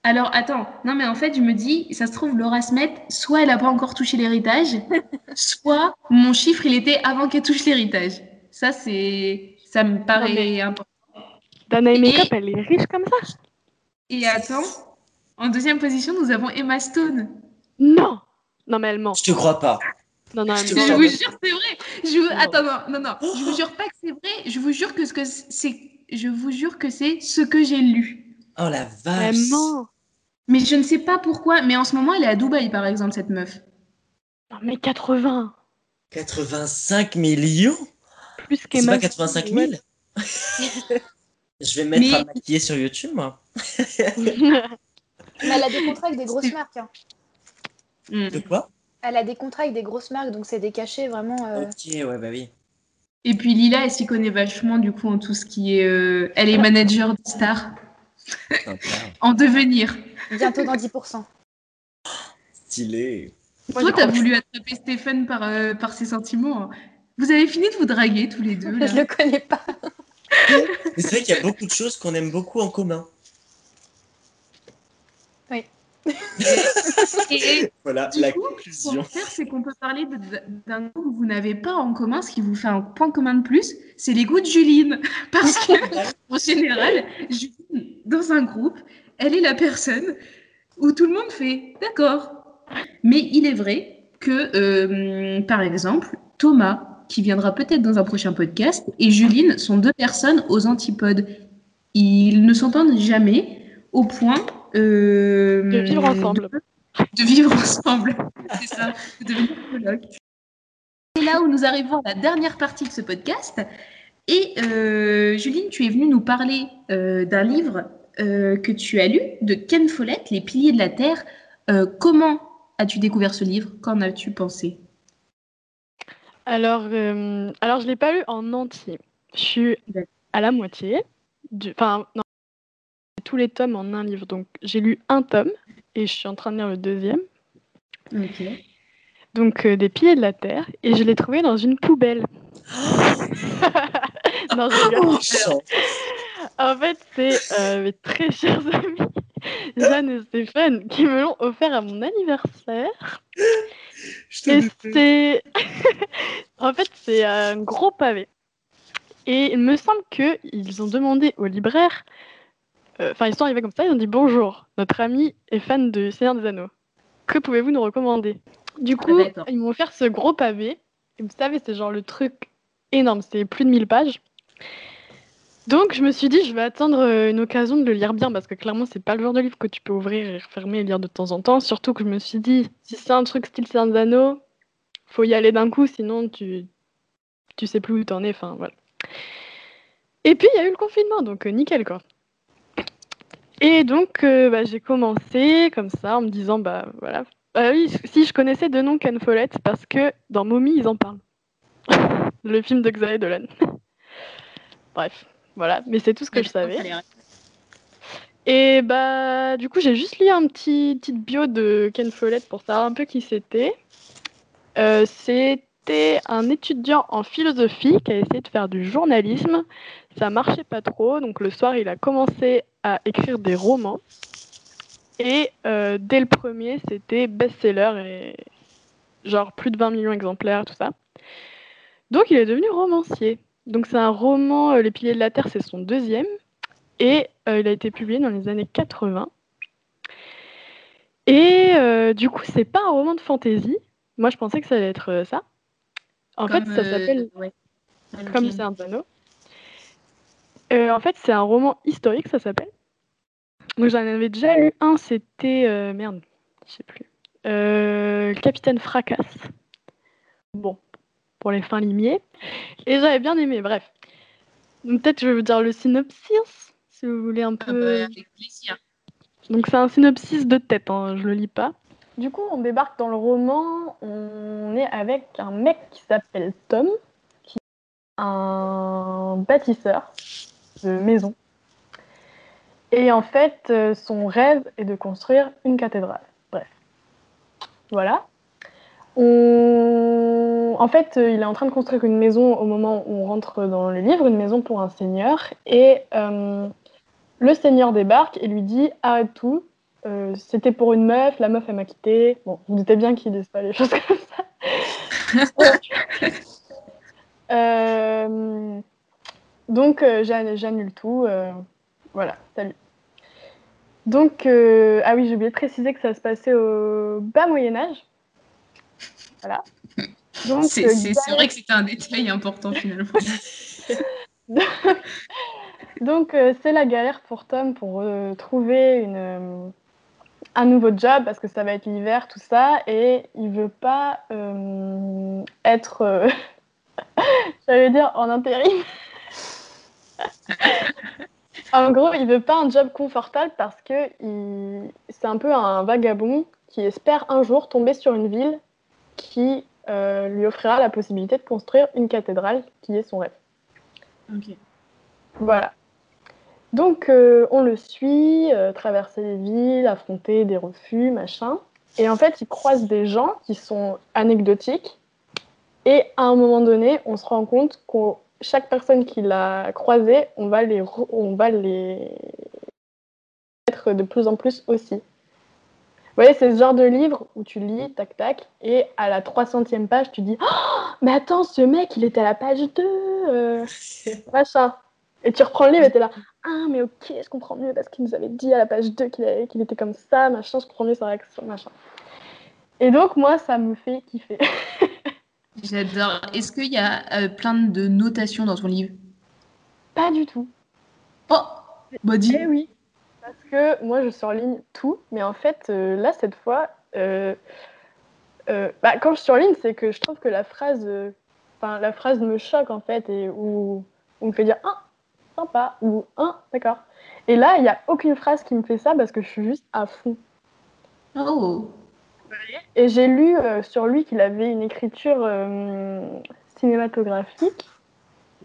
alors, attends, non, mais en fait, je me dis, ça se trouve, Laura Smet, soit elle n'a pas encore touché l'héritage, *laughs* soit mon chiffre, il était avant qu'elle touche l'héritage. Ça, c'est. Ça me paraît important. Dana Makeup, elle est riche comme ça. Et attends, en deuxième position, nous avons Emma Stone. Non Non, mais elle ment. Je te crois pas. Non, non, je, je vous jure, c'est vrai. Je vous... Attends, non, non, non. Je vous jure pas que c'est vrai. Je vous jure que ce que c'est. Je vous jure que c'est ce que j'ai lu. Oh la vache. Elle ment. Mais je ne sais pas pourquoi, mais en ce moment, elle est à Dubaï, par exemple, cette meuf. Non, mais 80 85 millions? Plus qu'Emma. C'est pas 85 000 *laughs* Je vais me mettre à maquiller sur YouTube, moi. *laughs* *laughs* mais elle a des contrats avec des grosses marques. Hein. Hmm. De quoi? Elle a des contrats avec des grosses marques, donc c'est des cachets vraiment. Euh, ok, ouais, bah oui. Et puis Lila, elle s'y connaît vachement, du coup, en tout ce qui est. Euh, elle est manager de stars. en devenir. Bientôt dans 10%. Stylé. Toi, t'as voulu attraper Stéphane par, euh, par ses sentiments. Hein. Vous avez fini de vous draguer tous les deux. *laughs* Là. Je le connais pas. c'est vrai qu'il y a beaucoup de choses qu'on aime beaucoup en commun. Et, *laughs* voilà la conclusion. Ce faire, c'est qu'on peut parler d'un goût que vous n'avez pas en commun, ce qui vous fait un point commun de plus, c'est les goûts de Juline. *laughs* Parce que, *laughs* en général, Juline, dans un groupe, elle est la personne où tout le monde fait d'accord. Mais il est vrai que, euh, par exemple, Thomas, qui viendra peut-être dans un prochain podcast, et Juline sont deux personnes aux antipodes. Ils ne s'entendent jamais au point de vivre ensemble. De, vivre ensemble, *laughs* c'est ça, de devenir colloque. C'est là où nous arrivons à la dernière partie de ce podcast. Et euh, Juline, tu es venue nous parler d'un livre euh, que tu as lu de Ken Follett, Les piliers de la Terre. Euh, comment as-tu découvert ce livre? Qu'en as-tu pensé? Alors, euh, alors, je ne l'ai pas lu en entier. Je suis à la moitié. Enfin, non, tous les tomes en un livre. Donc, j'ai lu un tome et je suis en train de lire le deuxième. Donc, des piliers de la Terre. Et je l'ai trouvé dans une poubelle. *gasps* *laughs* non, je en fait, c'est euh, mes très chers amis, Jeanne et Stéphane, qui me l'ont offert à mon anniversaire. et c'est. *laughs* en fait, c'est un gros pavé. Et il me semble qu'ils ont demandé au libraire. Euh, enfin, ils sont arrivés comme ça, ils ont dit Bonjour, notre ami est fan de Seigneur des Anneaux. Que pouvez-vous nous recommander? Du coup, ah, ils m'ont offert ce gros pavé. Et vous savez, c'est genre le truc énorme, c'est plus de 1000 pages. Donc je me suis dit, je vais attendre euh, une occasion de le lire bien parce que clairement, c'est pas le genre de livre que tu peux ouvrir et refermer et lire de temps en temps. Surtout que je me suis dit, si c'est un truc style Seigneur des Anneaux, faut y aller d'un coup, sinon tu tu sais plus où t'en es. Enfin voilà. Et puis il y a eu le confinement, donc euh, nickel quoi. Et donc euh, bah, j'ai commencé comme ça en me disant bah voilà. Bah oui, si je connaissais deux noms Ken Follett parce que dans Mommy ils en parlent. *laughs* le film de Xavier Dolan. *laughs* Bref. Voilà, mais c'est tout ce que je savais. Et bah, du coup, j'ai juste lu un petit petite bio de Ken Follett pour savoir un peu qui c'était. Euh, c'était un étudiant en philosophie qui a essayé de faire du journalisme. Ça marchait pas trop, donc le soir, il a commencé à écrire des romans. Et dès le premier, c'était best-seller et genre plus de 20 millions d'exemplaires, tout ça. Donc il est devenu romancier. Donc c'est un roman, Les Piliers de la Terre, c'est son deuxième. Et il a été publié dans les années 80. Et du coup, c'est pas un roman de fantasy. Moi, je pensais que ça allait être ça. En fait, ça s'appelle Comme c'est un anneau. en fait, c'est un roman historique, ça s'appelle. Donc j'en avais déjà lu un, c'était euh, merde, je sais plus. Euh, Capitaine Fracasse. Bon, pour les fins limiers. Et j'avais bien aimé, bref. Peut-être je vais vous dire le synopsis, si vous voulez un ah peu. Bah, avec plaisir. Donc c'est un synopsis de tête, hein, je le lis pas. Du coup, on débarque dans le roman, on est avec un mec qui s'appelle Tom, qui est un bâtisseur de maison. Et en fait, euh, son rêve est de construire une cathédrale. Bref. Voilà. En fait, euh, il est en train de construire une maison au moment où on rentre dans le livre, une maison pour un seigneur. Et euh, le seigneur débarque et lui dit Arrête tout, c'était pour une meuf, la meuf elle m'a quitté. Bon, vous doutez bien qu'il disent pas les *laughs* choses comme ça. *laughs* donc j'annule tout. voilà, salut. Donc, euh, ah oui, j'ai oublié de préciser que ça se passait au bas Moyen Âge. Voilà. C'est euh, vrai que c'était un détail important finalement. *laughs* Donc, euh, c'est la galère pour Tom pour trouver une, un nouveau job parce que ça va être l'hiver, tout ça, et il veut pas être, *laughs* j'allais dire, en intérim. *laughs* En gros, il veut pas un job confortable parce que c'est un peu un vagabond qui espère un jour tomber sur une ville qui euh, lui offrira la possibilité de construire une cathédrale qui est son rêve. Ok. Voilà. Donc euh, on le suit, euh, traverser les villes, affronter des refus, machin. Et en fait, il croise des gens qui sont anecdotiques. Et à un moment donné, on se rend compte qu'on chaque personne qui l'a croisé, on va les, on va les être de plus en plus aussi. Vous voyez, c'est ce genre de livre où tu lis, tac, tac, et à la 300e page, tu dis oh, Mais attends, ce mec, il était à la page 2, euh, *laughs* machin. Et tu reprends le livre et tu es là Ah, mais ok, je comprends mieux parce qu'il nous avait dit à la page 2 qu'il était comme ça, machin, je comprends mieux sa réaction, machin. Et donc, moi, ça me fait kiffer. *laughs* J'adore. Est-ce qu'il y a euh, plein de notations dans ton livre? Pas du tout. Oh Bah dis Eh oui. Parce que moi, je surligne tout, mais en fait, euh, là, cette fois, euh, bah, quand je surligne, c'est que je trouve que la phrase, enfin, la phrase me choque en fait, et où on me fait dire ah, sympa, ou un, d'accord. Et là, il n'y a aucune phrase qui me fait ça parce que je suis juste à fond. Oh et j'ai lu euh, sur lui qu'il avait une écriture euh, cinématographique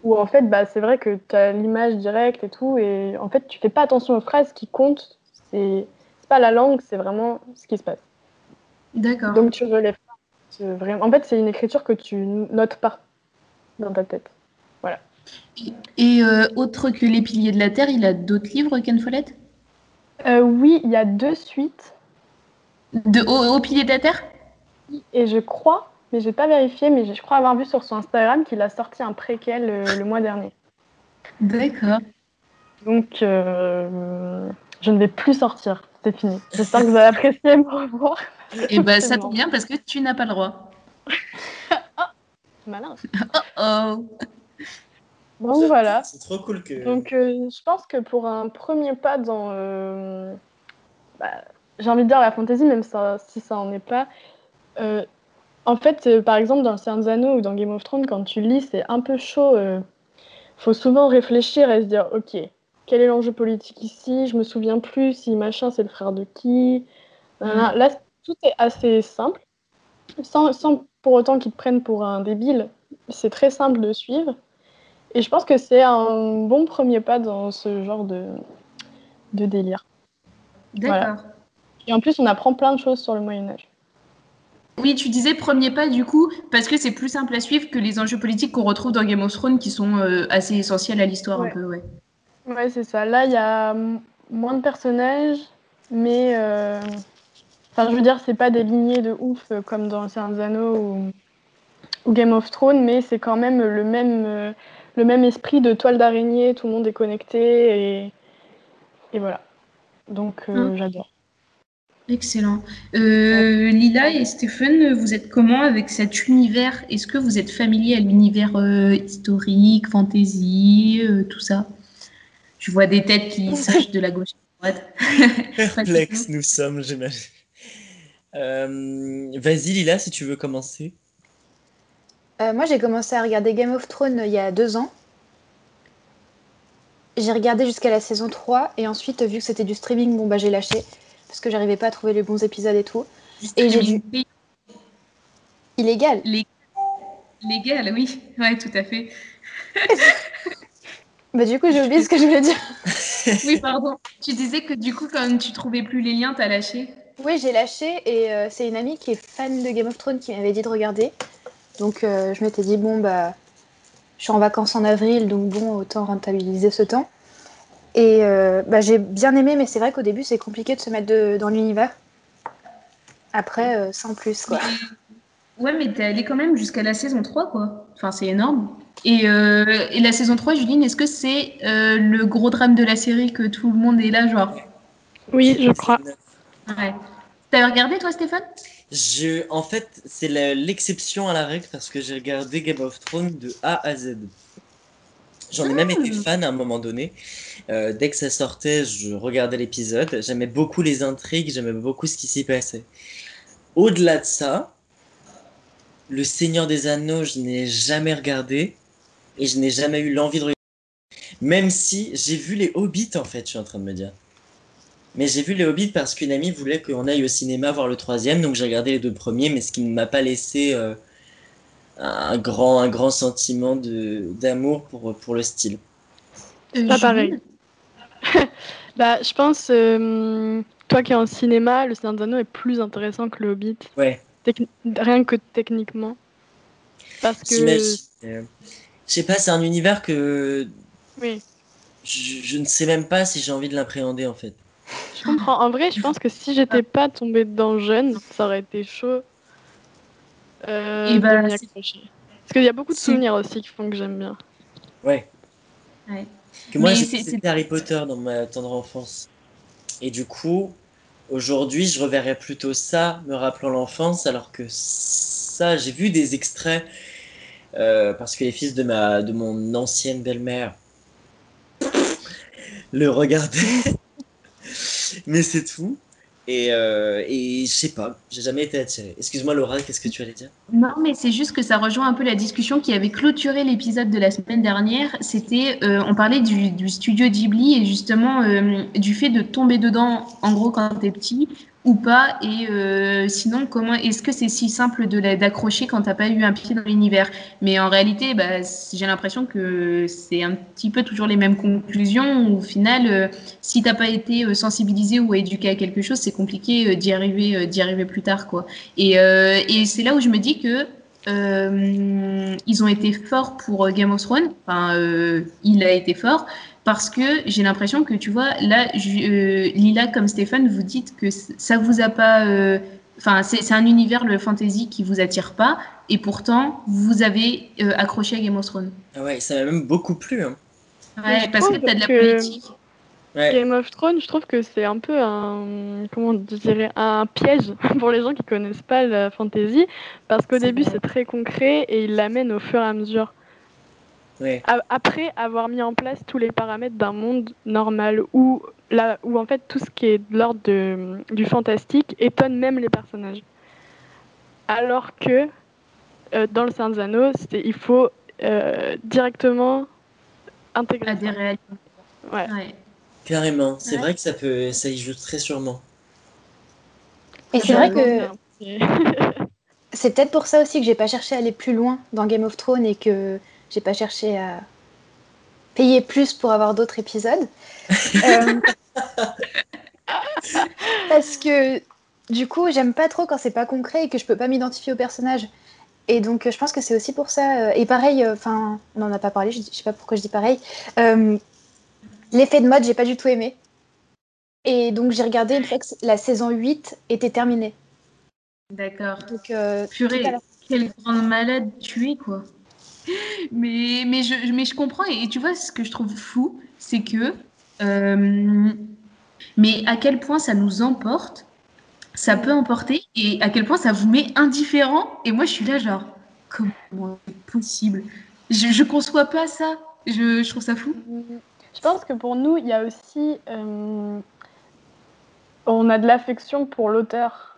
où en fait, bah, c'est vrai que tu as l'image directe et tout, et en fait, tu fais pas attention aux phrases qui comptent. C'est pas la langue, c'est vraiment ce qui se passe. D'accord. Donc tu relèves. Vraiment... En fait, c'est une écriture que tu notes pas dans ta tête. Voilà. Et euh, autre que Les Piliers de la Terre, il a d'autres livres, Ken Follett? Oui, il y a deux suites. De au, pilier de la Terre? Et je crois, mais j'ai pas vérifié, mais je crois avoir vu sur son Instagram qu'il a sorti un préquel euh, le, mois dernier. D'accord. Donc, euh, je ne vais plus sortir. C'est fini. J'espère que vous avez apprécié me revoir. Et eh ben, ça tombe bien parce que tu n'as pas le droit. *laughs* oh, malin. Oh oh. Bon, voilà. C'est trop cool que. Donc, euh, je pense que pour un premier pas dans. Bah, j'ai envie de dire la fantasy, même si ça en est pas. Euh, en fait, euh, par exemple, dans Seigneur Anneaux ou dans Game of Thrones, quand tu lis, c'est un peu chaud. Il euh, faut souvent réfléchir et se dire, ok, quel est l'enjeu politique ici? Je me souviens plus si machin c'est le frère de qui? Mm. Là, tout est assez simple, sans, sans pour autant qu'ils te prennent pour un débile. C'est très simple de suivre. Et je pense que c'est un bon premier pas dans ce genre de, de délire. D'accord. Et en plus, on apprend plein de choses sur le Moyen Âge. Oui, tu disais premier pas du coup, parce que c'est plus simple à suivre que les enjeux politiques qu'on retrouve dans Game of Thrones qui sont euh, assez essentiels à l'histoire un peu, ouais. Ouais, c'est ça. Là, il y a moins de personnages, mais enfin, je veux dire, c'est pas des lignées de ouf comme dans Anciens Anneaux ou, ou, Game of Thrones, mais c'est quand même le même, le même esprit de toile d'araignée, tout le monde est connecté et, et voilà. Donc hum. j'adore. Excellent. Euh, Lila et Stéphane, vous êtes comment avec cet univers? Est-ce que vous êtes familier à l'univers euh, historique, fantasy, euh, tout ça? Je vois des têtes qui sachent de la gauche à la droite. *laughs* Perplexe, nous sommes, j'imagine. Vas-y, Lila, si tu veux commencer. moi, j'ai commencé à regarder Game of Thrones il y a deux ans. J'ai regardé jusqu'à la saison 3 et ensuite, vu que c'était du streaming, bon, bah, j'ai lâché parce que j'arrivais pas à trouver les bons épisodes et tout. Et j'ai dû. Illégal. Légal, oui. Ouais, tout à fait. *laughs* bah, du coup, j'ai oublié ce que je voulais dire. *laughs* oui, pardon. Tu disais que du coup, quand tu trouvais plus les liens, t'as lâché. Oui, j'ai lâché et euh, c'est une amie qui est fan de Game of Thrones qui m'avait dit de regarder. Donc, euh, je m'étais dit, bon, bah, je suis en vacances en avril, donc bon, autant rentabiliser ce temps. Et euh, bah, j'ai bien aimé, mais c'est vrai qu'au début, c'est compliqué de se mettre dans l'univers. Après, euh, sans plus, quoi. *laughs* Ouais, mais t'es allé quand même jusqu'à la saison 3, quoi. Enfin, c'est énorme. Et, euh, et, la saison 3, Juline, est-ce que c'est le gros drame de la série que tout le monde est là, genre? Oui, je crois. Ouais. T'as regardé, toi, Stéphane? Je, En fait, c'est l'exception à la règle parce que j'ai regardé Game of Thrones de A à Z. J'en ai même été ah. fan à un moment donné. Euh, dès que ça sortait, je regardais l'épisode. J'aimais beaucoup les intrigues, j'aimais beaucoup ce qui s'y passait. Au-delà de ça, Le Seigneur des Anneaux, je n'ai jamais regardé et je n'ai jamais eu l'envie de regarder. Même si j'ai vu les Hobbits, en fait, je suis en train de me dire. Mais j'ai vu les Hobbits parce qu'une amie voulait qu'on aille au cinéma voir le troisième, donc j'ai regardé les deux premiers, mais ce qui ne m'a pas laissé euh, un grand, un grand sentiment d'amour pour, pour le style. Pas pareil. *laughs* bah, je pense, euh, toi qui es en cinéma, le Seigneur des Anneaux est plus intéressant que le Hobbit. Ouais. Rien que techniquement. Parce que. Euh, je sais pas, c'est un univers que. Oui. Je, je, ne sais même pas si j'ai envie de l'appréhender en fait. Je comprends. En vrai, je pense que si j'étais pas tombée dedans jeune, ça aurait été chaud. Euh, bah, Parce qu'il y a beaucoup de souvenirs aussi qui font que j'aime bien. Ouais. ouais. Que moi, c'était Harry Potter dans ma tendre enfance. Et du coup, aujourd'hui, je reverrais plutôt ça, me rappelant l'enfance, alors que ça, j'ai vu des extraits, euh, parce que les fils de, ma, de mon ancienne belle-mère *laughs* le regardaient. *laughs* Mais c'est tout. Et, euh, et je sais pas, j'ai jamais été attiré. Excuse-moi Laura, qu'est-ce que tu allais dire? Non, mais c'est juste que ça rejoint un peu la discussion qui avait clôturé l'épisode de la semaine dernière. C'était, euh, on parlait du, du, studio Ghibli et justement euh, du fait de tomber dedans, en gros, quand t'es petit, ou pas Et euh, sinon, comment est-ce que c'est si simple de d'accrocher quand t'as pas eu un pied dans l'univers? Mais en réalité, bah, j'ai l'impression que c'est un petit peu toujours les mêmes conclusions. Au final, euh, si t'as pas été euh, sensibilisé ou éduqué à quelque chose, c'est compliqué euh, d'y arriver, d'y arriver plus tard, quoi. Et, et c'est là où je me dis que ils ont été forts pour Game of Thrones. Enfin, il a été fort parce que j'ai l'impression que tu vois là euh, Lila comme Stéphane vous dites que ça vous a pas euh, enfin c'est un univers le fantasy qui vous attire pas et pourtant vous avez euh, accroché à Game of Thrones. Ah ouais ça m'a même beaucoup plu hein. ouais parce que tu as de la politique. Game of Thrones je trouve que c'est un peu un comment dirais un piège *laughs* pour les gens qui connaissent pas la fantasy parce qu'au début c'est très concret et il l'amène au fur et à mesure après avoir mis en place tous les paramètres d'un monde normal où, là, où en fait tout ce qui est de l'ordre du fantastique étonne même les personnages. Alors que euh, dans le Saint Anneaux, il faut euh, directement intégrer des réalités. Ouais. Carrément, c'est vrai que ça peut, ça y joue très sûrement. Et c'est vrai que *laughs* c'est peut-être pour ça aussi que j'ai pas cherché à aller plus loin dans Game of Thrones et que j'ai pas cherché à payer plus pour avoir d'autres épisodes. *laughs* Euh, parce que du coup, j'aime pas trop quand c'est pas concret et que je peux pas m'identifier au personnage. Et donc, je pense que c'est aussi pour ça. Euh, et pareil, euh, enfin, on n'en a pas parlé, je, sais pas pourquoi je dis pareil. L'effet de mode, j'ai pas du tout aimé. Et donc j'ai regardé une fois que la saison 8 était terminée. D'accord. Donc, euh, Purée, quelle grande malade tu es, quoi. Mais, mais, je, mais je comprends, et, tu vois, ce que je trouve fou, c'est que. Euh, mais à quel point ça nous emporte, ça peut emporter, et à quel point ça vous met indifférent. Et moi, je suis là, genre, comment c'est possible? Je, je conçois pas ça. Je, je, trouve ça fou. Je pense que pour nous, il y a aussi. Euh, on a de l'affection pour l'auteur.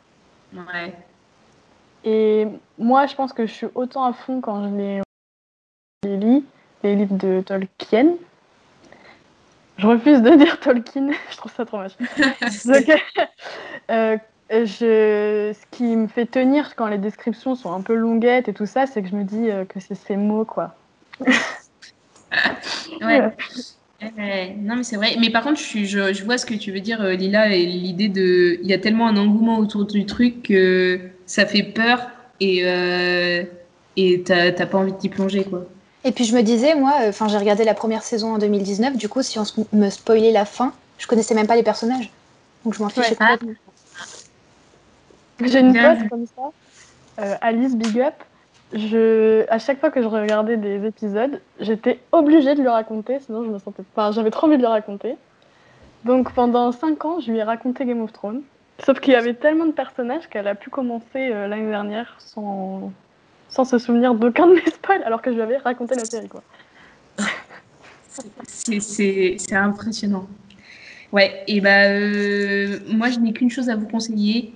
Ouais. Et moi, je pense que je suis autant à fond quand je les, livres de Tolkien. Je refuse de *laughs* dire Tolkien, *laughs* je trouve ça trop moche. *laughs* euh, je, ce qui me fait tenir quand les descriptions sont un peu longuettes et tout ça, c'est que je me dis euh, que c'est ces mots, quoi. ouais. non, mais c'est vrai. Mais par contre, je, je, je, vois ce que tu veux dire, euh, Lila, et l'idée de. Il y a tellement un engouement autour du truc que ça fait peur et euh, et t'as pas envie de t'y plonger, quoi. Et puis je me disais, moi, euh, enfin, j'ai regardé la première saison en 2019, du coup, si on me spoilait la fin, je connaissais même pas les personnages. Donc je m'en fichais ouais. J'ai une pote comme ça, euh, Alice Big Up je, à chaque fois que je regardais des épisodes, j'étais obligée de le raconter, sinon je me sentais pas. J'avais trop envie de le raconter. Donc pendant 5 ans, je lui ai raconté Game of Thrones. Sauf qu'il y avait tellement de personnages qu'elle a pu commencer euh, l'année dernière sans, sans se souvenir d'aucun de mes spoils, alors que je lui avais raconté la série. quoi. C'est impressionnant. Ouais, et bah euh, moi je n'ai qu'une chose à vous conseiller.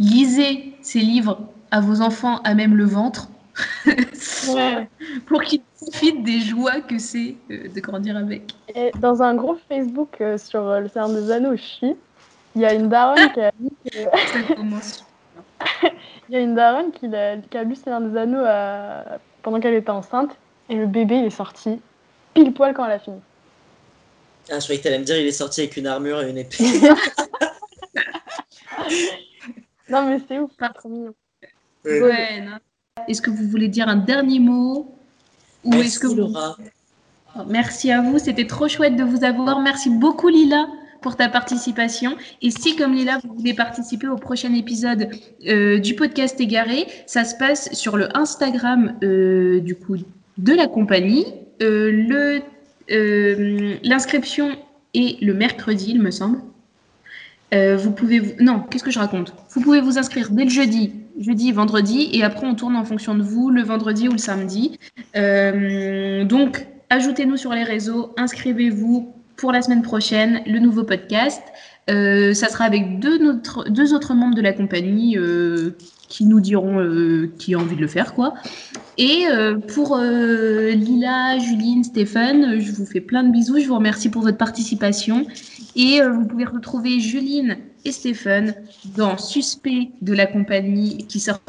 Lisez ces livres à vos enfants à même le ventre *laughs* pour qu'ils profitent des joies que c'est euh, de grandir avec. Et dans un groupe Facebook euh, sur le Seigneur des Anneaux où je suis, il y a une daronne *laughs* qui a lu. *laughs* il y a une daronne qui a, qui a lu Seigneur des Anneaux pendant qu'elle était enceinte et le bébé il est sorti pile poil quand elle a fini. Ah, je croyais que tu allais me dire il est sorti avec une armure et une épée. *laughs* non mais c'est ouf, pas trop mignon. Ouais, non. Est-ce que vous voulez dire un dernier mot Ou Merci est-ce que vous... Laura. Merci à vous, c'était trop chouette de vous avoir. Merci beaucoup Lila pour ta participation. Et si, comme Lila, vous voulez participer au prochain épisode euh, du podcast Égaré, ça se passe sur le Instagram euh, du coup de la compagnie. Euh, le l'inscription est le mercredi, il me semble. vous pouvez vous... non, qu'est-ce que je raconte? Vous pouvez vous inscrire dès le jeudi jeudi, vendredi, et après on tourne en fonction de vous le vendredi ou le samedi. Euh, donc, ajoutez-nous sur les réseaux, inscrivez-vous pour la semaine prochaine, le nouveau podcast. Euh, ça sera avec deux, autres membres de la compagnie euh, qui nous diront qui a envie de le faire, quoi. Et pour Lila, Juline, Stéphane, je vous fais plein de bisous. Je vous remercie pour votre participation. Et vous pouvez retrouver Juline et Stéphane dans Suspect de la compagnie qui sort.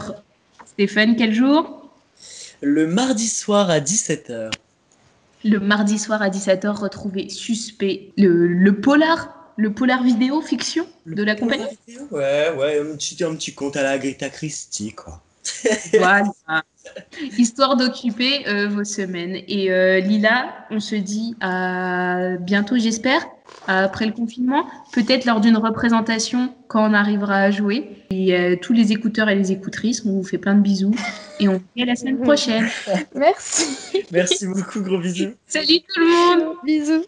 Stéphane, quel jour? Le mardi soir à 17h. Le mardi soir à 17h, retrouvez Suspect, le, le polar le polar vidéo fiction de la compagnie Ouais, ouais, un petit, un petit conte à la Agatha Christie, quoi. voilà. *laughs* Histoire d'occuper euh, vos semaines. Et euh, Lila, on se dit à bientôt, j'espère après le confinement, peut-être lors d'une représentation quand on arrivera à jouer. Et euh, tous les écouteurs et les écoutrices, on vous fait plein de bisous et on vous dit à la semaine prochaine. *laughs* Merci. Merci beaucoup, gros bisous. Salut tout le monde. Bisous.